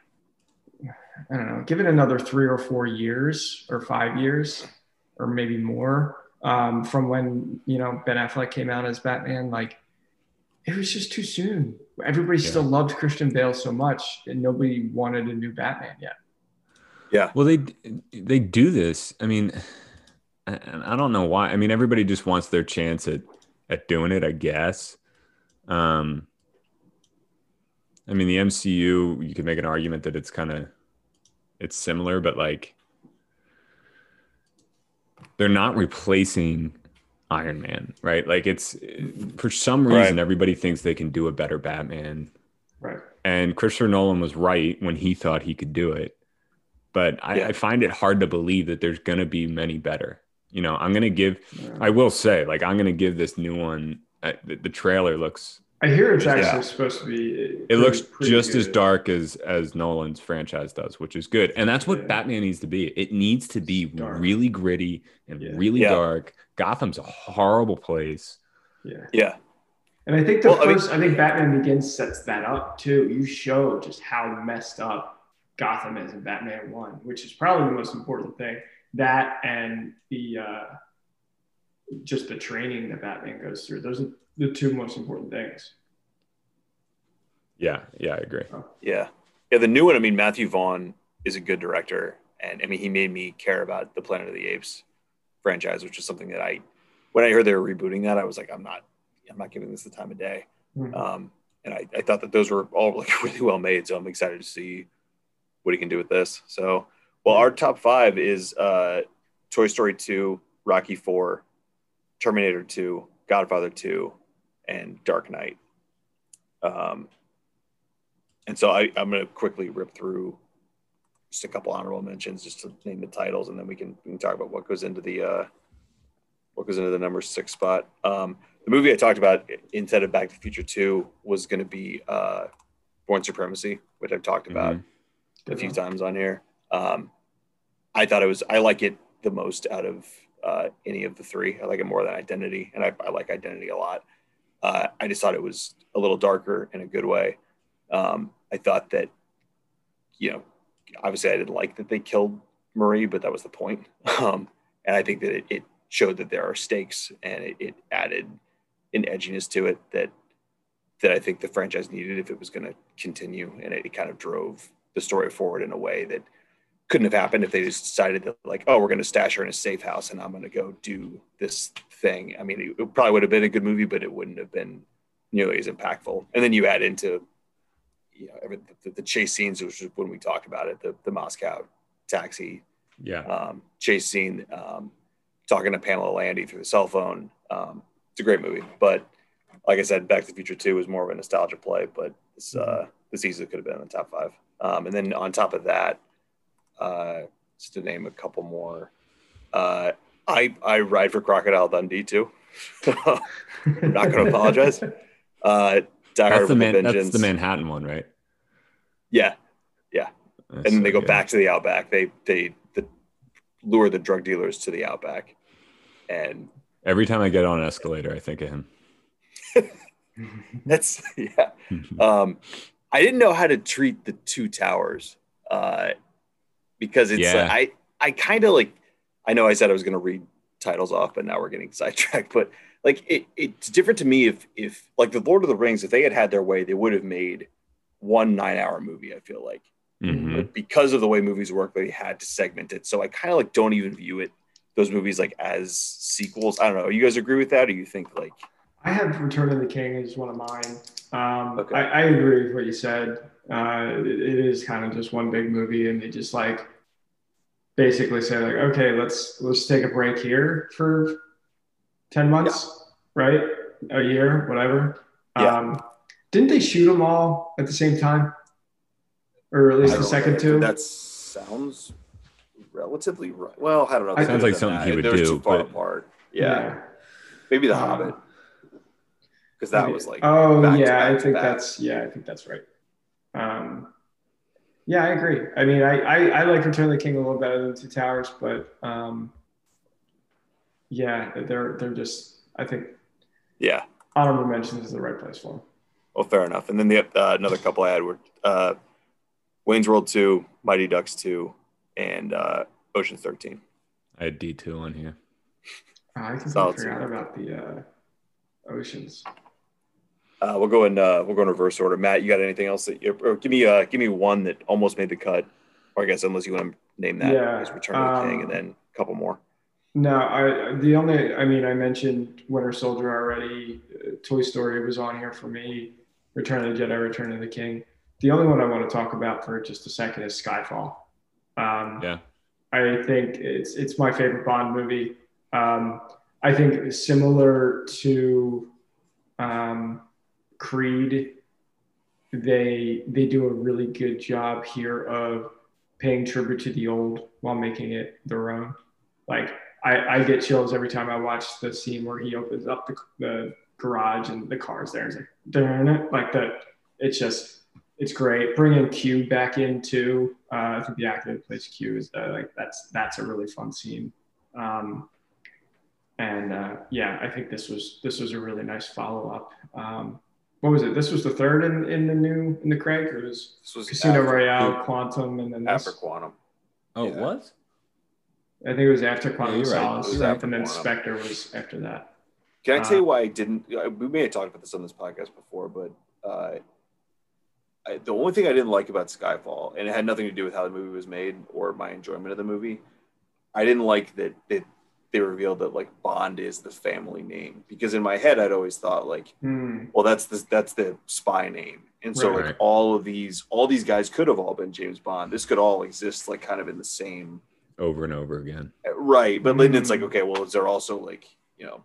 I don't know, give it another three or four years or five years, or maybe more um, from when you know Ben Affleck came out as Batman, like it was just too soon. Everybody Yeah. still loved Christian Bale so much, and nobody wanted a new Batman yet. Well, they they do this. I mean, I, I don't know why. I mean, everybody just wants their chance at at doing it, I guess. Um, I mean, the MCU, you could make an argument that it's kind of it's similar, but like they're not replacing Iron Man, right? Like it's for some reason Right. everybody thinks they can do a better Batman. Right. And Christopher Nolan was right when he thought he could do it. But I, Yeah. I find it hard to believe that there's going to be many better. You know, I'm going to give, I will say, like, I'm going to give this new one, uh, the, the trailer looks, I hear it's Yeah. actually supposed to be. it looks pretty just as dark as, as Nolan's franchise does, which is good. And that's what Yeah. Batman needs to be. It needs to be Dark. really gritty and Yeah. really Yeah. dark. Gotham's a horrible place. Yeah, yeah, and I think the Well, I mean- first, I, think Batman Begins sets that up too. You show just how messed up Gotham is in Batman One, which is probably the most important thing. That and the uh, just the training that Batman goes through. Those are the two most important things. Yeah. Yeah. I agree. yeah, yeah. The new one. I mean, Matthew Vaughn is a good director, and I mean, he made me care about the Planet of the Apes franchise, which is something that I, when I heard they were rebooting that, I was like, I'm not, I'm not giving this the time of day. Mhm. Um, and I, I thought that those were all like really well made, so I'm excited to see what he can do with this. So, well, our top five is uh, Toy Story 2, Rocky 4, Terminator 2, Godfather 2, and Dark Knight. Um, and so I, I'm going to quickly rip through just a couple honorable mentions just to name the titles, and then we can, we can talk about what goes into the uh, what goes into the number six spot. Um, the movie I talked about instead of Back to the Future Two was going to be uh, Bourne Supremacy, which I've talked about mm-hmm. A few times on here. Um, I thought it was I like it the most out of uh, any of the three. I like it more than Identity, and I, I like Identity a lot. Uh, I just thought it was a little darker in a good way. Um, I thought that, you know, obviously I didn't like that they killed Marie, but that was the point. Um, and I think that it, it, showed that there are stakes and it, it, added an edginess to it that that I think the franchise needed if it was going to continue. And it, it, kind of drove the story forward in a way that couldn't have happened if they just decided that like, oh, we're going to stash her in a safe house and I'm going to go do this thing. I mean, it, probably would have been a good movie, but it wouldn't have been nearly as impactful. And then you add into you know, every, the, the, chase scenes, which is when we talked about it, the, the Moscow taxi, yeah, um, chase scene, um, talking to Pamela Landy through the cell phone. Um, it's a great movie, but like I said, Back to the Future Two was more of a nostalgia play, but this uh, this easily could have been in the top five. Um, and then on top of that, uh, just to name a couple more, uh, I I ride for Crocodile Dundee too. I'm not going to apologize. Uh, Die that's the, Man- that's the Manhattan one, right? Yeah, yeah. That's and then they go back to the Outback. They they the, lure the drug dealers to the Outback, and every time I get on an escalator, I think of him. that's yeah. um, I didn't know how to treat the two towers uh, because it's yeah. I I kind of like I know I said I was going to read titles off, but now we're getting sidetracked. But like it, it's different to me if if like the Lord of the Rings, if they had had their way, they would have made one nine hour movie. I feel like, mm-hmm. but because of the way movies work, they had to segment it. So I kind of like don't even view it those movies like as sequels. I don't know. You guys agree with that, or you think like? I have Return of the King as one of mine. Um, okay. I, I, agree with what you said. Uh, it, it is kind of just one big movie, and they just like basically say like, okay, let's let's take a break here for 10 months, yeah. right? A year, whatever. Yeah. Um, didn't they shoot them all at the same time? Or at least the second two? That sounds relatively right. Well, I don't know. Sounds like something that. he would They're do. Too far but... apart. Yeah. yeah. Maybe The um, Hobbit. Because that was like. Oh, yeah. I think that's, yeah, I think that's right. Um, yeah, I agree. I mean, I, I, I like Return of the King a little better than Two Towers, but um, yeah, they're they're just I think yeah honorable mentions is the right place for them. Well, fair enough. And then the uh, another couple I had were uh, Wayne's World two, Mighty Ducks two, and uh, Ocean's thirteen. I had D two on here. Oh, I think I forgot about the uh, Oceans. Uh, we'll go in uh, we'll go in reverse order. Matt, you got anything else that you or give me uh, give me one that almost made the cut, or I guess unless you want to name that yeah, as Return of the King, and um, then a couple more. No, I the only I mean I mentioned Winter Soldier already. Uh, Toy Story was on here for me. Return of the Jedi, Return of the King. The only one I want to talk about for just a second is Skyfall. Um, yeah, I think it's it's my favorite Bond movie. Um, I think similar to um, Creed, they they do a really good job here of paying tribute to the old while making it their own. Like I, I get chills every time I watch the scene where he opens up the, the garage and the car's there. It's like, like that. It's just, it's great. Bringing Q back into, uh, I think the actor that plays Q is uh, like that's that's a really fun scene. Um, and uh, yeah, I think this was this was a really nice follow up. Um, what was it? This was the third in, in the new in the Craig. It was, this was Casino Royale, Quantum, and then after. Quantum. Oh, yeah. it was. I think it was after Quantum yeah, Solace, right. and then Spectre was after that. Can I tell you uh, why I didn't? We may have talked about this on this podcast before, but uh, I, the only thing I didn't like about Skyfall, and it had nothing to do with how the movie was made or my enjoyment of the movie, I didn't like that they, they revealed that like Bond is the family name because in my head I'd always thought like Hmm. well that's the that's the spy name and so Right. like all of these all these guys could have all been James Bond this could all exist like kind of in the same over and over again. right but then it's Mm. like okay well is there also like you know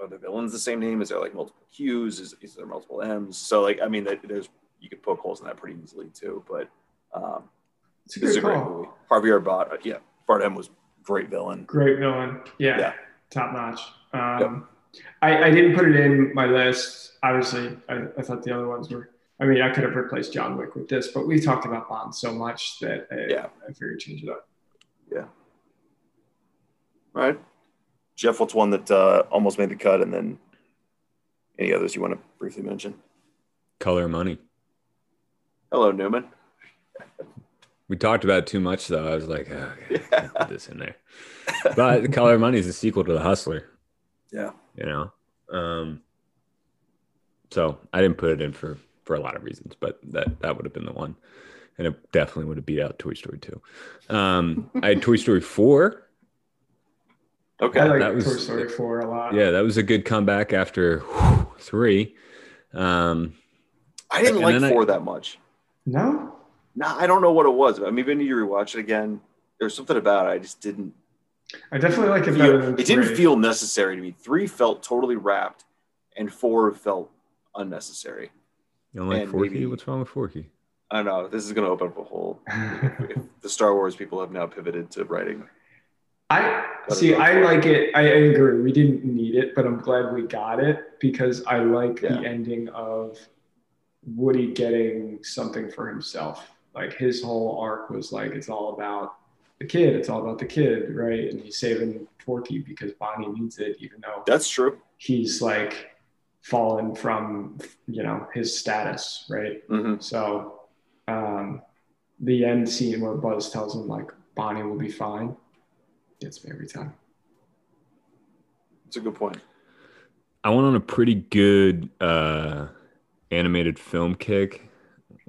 are the villains the same name is there like multiple Q's is, is there multiple M's so like I mean that there's you could poke holes in that pretty easily too but um It's a this is a great movie Javier Bard yeah Bardem was great villain Great villain. Yeah. Yeah. Top notch. Um, I, I didn't put it in my list. Obviously, I, I thought the other ones were. I mean, I could have replaced John Wick with this, but we've talked about Bond so much that I, Yeah. I figured change it up. Yeah. All right. Jeff, what's one that uh, almost made the cut, and then any others you want to briefly mention? Color Money. Hello, Newman. We talked about it too much though. I was like, oh, okay, Yeah. put this in there. But the Color of Money is a sequel to The Hustler. Yeah. You know. Um so I didn't put it in for for a lot of reasons, but that that would have been the one. And it definitely would have beat out Toy Story 2. Um I had Toy Story 4. Okay. I like that was- Toy Story 4 a lot. Yeah, that was a good comeback after whew, 3. Um I didn't like then I- four that much. No? Nah, I don't know what it was. I mean, maybe you rewatch it again. There's something about it I just didn't. I definitely like it Feel, better than it didn't feel necessary to me. Three felt totally wrapped, and four felt unnecessary. you don't like And Forky? maybe- What's wrong with Forky? I don't know. This is going to open up a whole. If the Star Wars people have now pivoted to writing. I see. I like it. I, I agree. We didn't need it, but I'm glad we got it because I like Yeah. the ending of Woody getting something for himself. Like his whole arc was like it's all about the kid. It's all about the kid, right? And he's saving Forky because Bonnie needs it, even though That's true. he's like fallen from you know his status, right? hmm So um, the end scene where Buzz tells him like Bonnie will be fine gets me every time. It's a good point. I went on a pretty good uh, animated film kick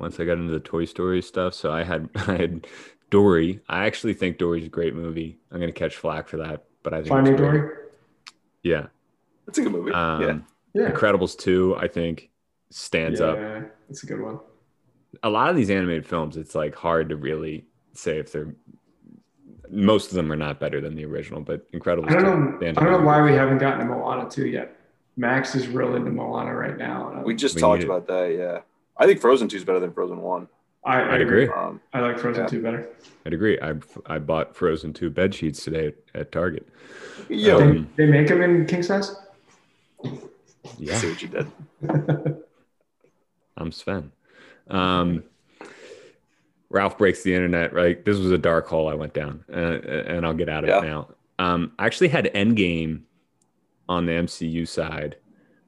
once I got into the Toy Story stuff. So I had I had Dory. I actually think Dory's a great movie. I'm gonna catch flack for that, but I think Finding. Dory. Yeah. It's a good movie. Um, yeah. Yeah, Incredibles two, I think, stands up. yeah, it's a good one. A lot of these animated films, it's like hard to really say if they're. Most of them are not better than the original, but Incredibles. I don't know. I don't know why we haven't gotten to Moana two yet. Max is real into Moana right now. We just We talked need it. about that. Yeah. I think Frozen 2 is better than Frozen 1. I, I I'd agree. Um, I like Frozen Yeah. two better. I'd agree. I I bought Frozen two bed sheets today at, at Target. yeah. Um, they, they make them in king size. Yeah. See what you did. I'm Sven. Um, Ralph breaks the internet. Right, this was a dark hole I went down, uh, and I'll get out of Yeah. it now. Um, I actually had Endgame on the MCU side,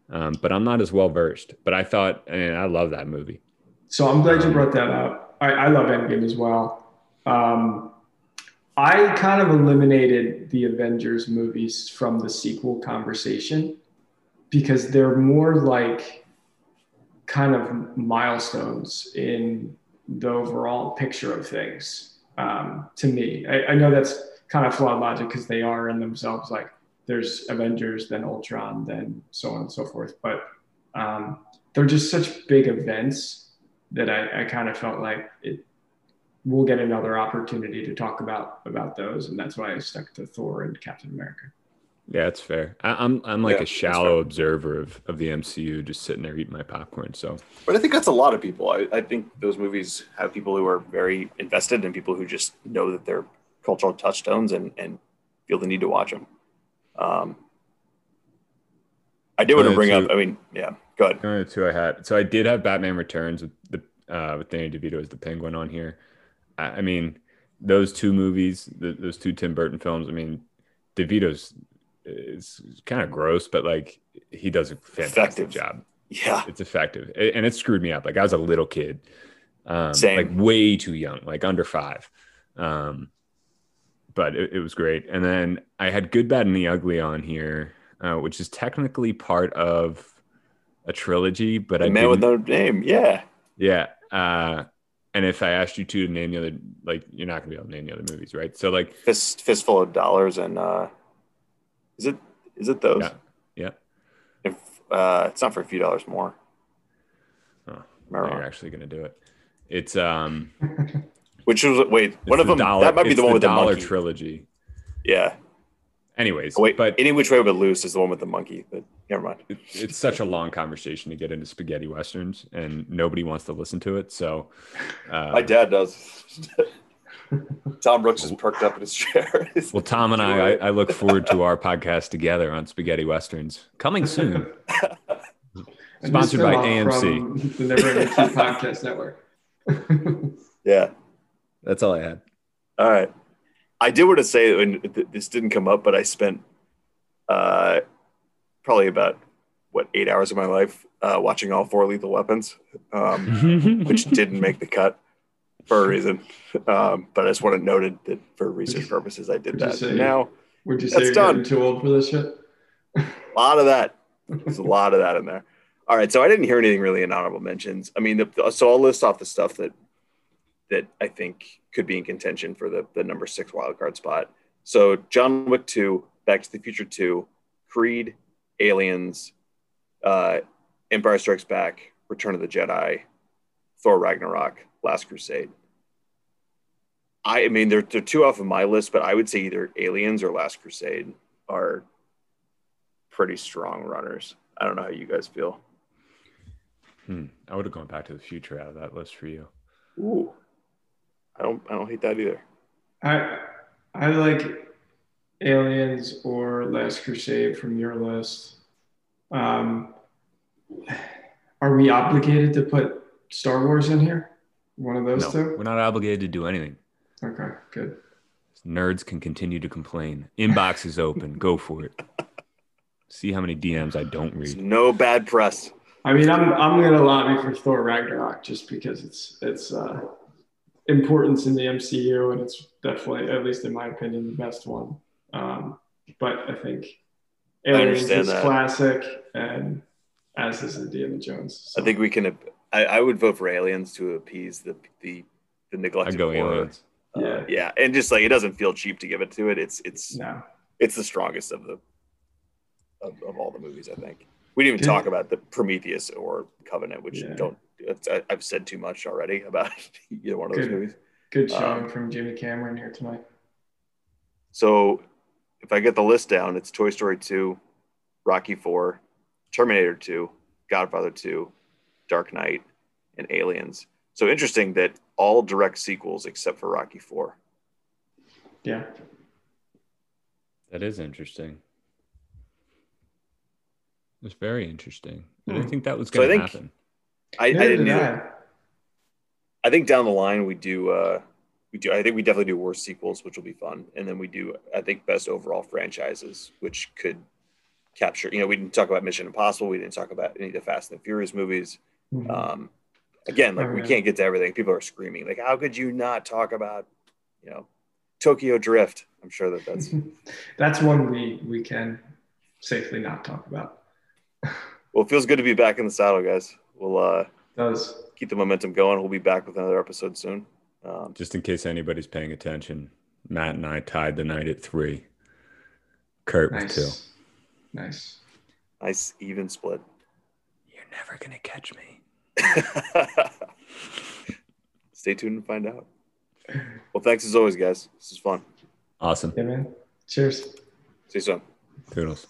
um, but I'm not as well versed. But I thought, and I love that movie. So I'm glad you brought that up. I, I love Endgame as well. Um, I kind of eliminated the Avengers movies from the sequel conversation because they're more like kind of milestones in the overall picture of things um, to me. I, I know that's kind of flawed logic because they are in themselves like there's Avengers, then Ultron, then so on and so forth. But um, they're just such big events that I, I kind of felt like it we'll get another opportunity to talk about about those and that's why I stuck to Thor and Captain America. Yeah, it's fair. I, I'm I'm like Yeah, a shallow observer of, of the MCU, just sitting there eating my popcorn. So But I think that's a lot of people. I, I think those movies have people who are very invested and people who just know that they're cultural touchstones and, and feel the need to watch them. Um, I did want to bring so- up, I mean, yeah, go ahead. The two I had. So I did have Batman Returns with the uh, with Danny DeVito as the Penguin on here. I, I mean, those two movies, the, those two Tim Burton films. I mean, DeVito's is kind of gross, but like he does a fantastic Effective. job. Yeah. It's effective, A- and it screwed me up. Like I was a little kid, um, Same. like way too young, like under five. Um, but it, it was great. And then I had Good, Bad, and the Ugly on here, uh, which is technically part of a trilogy, but I The man with no name. Yeah. yeah. Uh, and if I asked you two to name the other, like you're not gonna be able to name the other movies, right? So like, Fist, fistful of dollars and uh, Is it? Is it those? Yeah. Yeah. If uh, it's not for a few dollars more. Oh, Am I now wrong? you're actually gonna do it. It's um Which was wait, one of the them. dollar, that might be the one with the dollar monkey. trilogy. yeah. Anyways, wait, but any which way but loose is the one with the monkey. But never mind. it, it's such a long conversation to get into spaghetti westerns, and nobody wants to listen to it. So, uh, My dad does. Tom Brooks is perked up in his chair. well, Tom and I, I, I look forward to our podcast together on spaghetti westerns coming soon. Sponsored by AMC. the Never Ending Queue Podcast Network. yeah. That's all I had. All right. I did want to say, and th- this didn't come up, but I spent uh, probably about what eight hours of my life uh, watching all four Lethal Weapons, um, which didn't make the cut for a reason. Um, but I just want to noted that for research purposes, I did Would that. say- Now Would you say That's you're done. getting too old for this shit? a lot of that. There's a lot of that in there. All right, so I didn't hear anything really in honorable mentions. I mean, the, so I'll list off the stuff that that I think could be in contention for the the number six wildcard spot. So John Wick two, Back to the Future two, Creed, Aliens, uh, Empire Strikes Back, Return of the Jedi, Thor Ragnarok, Last Crusade. I, I mean, they're, they're two off of my list, but I would say either Aliens or Last Crusade are pretty strong runners. I don't know how you guys feel. Hmm. I would have gone back to the future out of that list for you. Ooh, I don't, I don't hate that either. I I like Aliens or Last Crusade from your list. Um, are we obligated to put Star Wars in here? One of those No, two? we're not obligated to do anything. Okay, good. Nerds can continue to complain. Inbox is open. Go for it. See how many DMs I don't There's read. no bad press. I mean, I'm I'm gonna lobby for Thor Ragnarok just because it's it's uh, importance in the MCU and it's definitely, at least in my opinion, the best one. Um, but I think Aliens understand is that. classic, and as is the Indiana Jones. So, I think we can. I, I would vote for Aliens to appease the the the neglected. I'd go horror. aliens. Uh, Yeah. yeah, and just like it doesn't feel cheap to give it to it. It's it's no. it's the strongest of the of, of all the movies. I think we didn't even Did- talk about the Prometheus or Covenant, which Yeah. don't. I, I've said too much already about either one of those Good. movies. Good showing Um, from Jimmy Cameron here tonight. So if I get the list down, it's Toy Story 2, Rocky 4, Terminator 2, Godfather 2, Dark Knight, and Aliens. So interesting that all direct sequels except for Rocky 4. Yeah. That is interesting. It's very interesting. I didn't Hmm. think that was So I going to think- happen. I, I didn't did. I. I think down the line we do uh we do I think we definitely do worst sequels, which will be fun. And then we do I think best overall franchises, which could capture, you know, we didn't talk about Mission Impossible, we didn't talk about any of the Fast and the Furious movies. Mhm. um again like Oh, we yeah. can't get to everything people are screaming like how could you not talk about you know tokyo drift i'm sure that that's That's one we we can safely not talk about. Well it feels good to be back in the saddle guys we'll uh Does keep the momentum going we'll be back with another episode soon um, Just in case anybody's paying attention, Matt and I tied the night at three. Curt with two. nice. Nice. nice even split You're never going to catch me. stay tuned and find out well thanks as always guys this is fun Awesome. Yeah, man. Cheers. see you soon Toodles.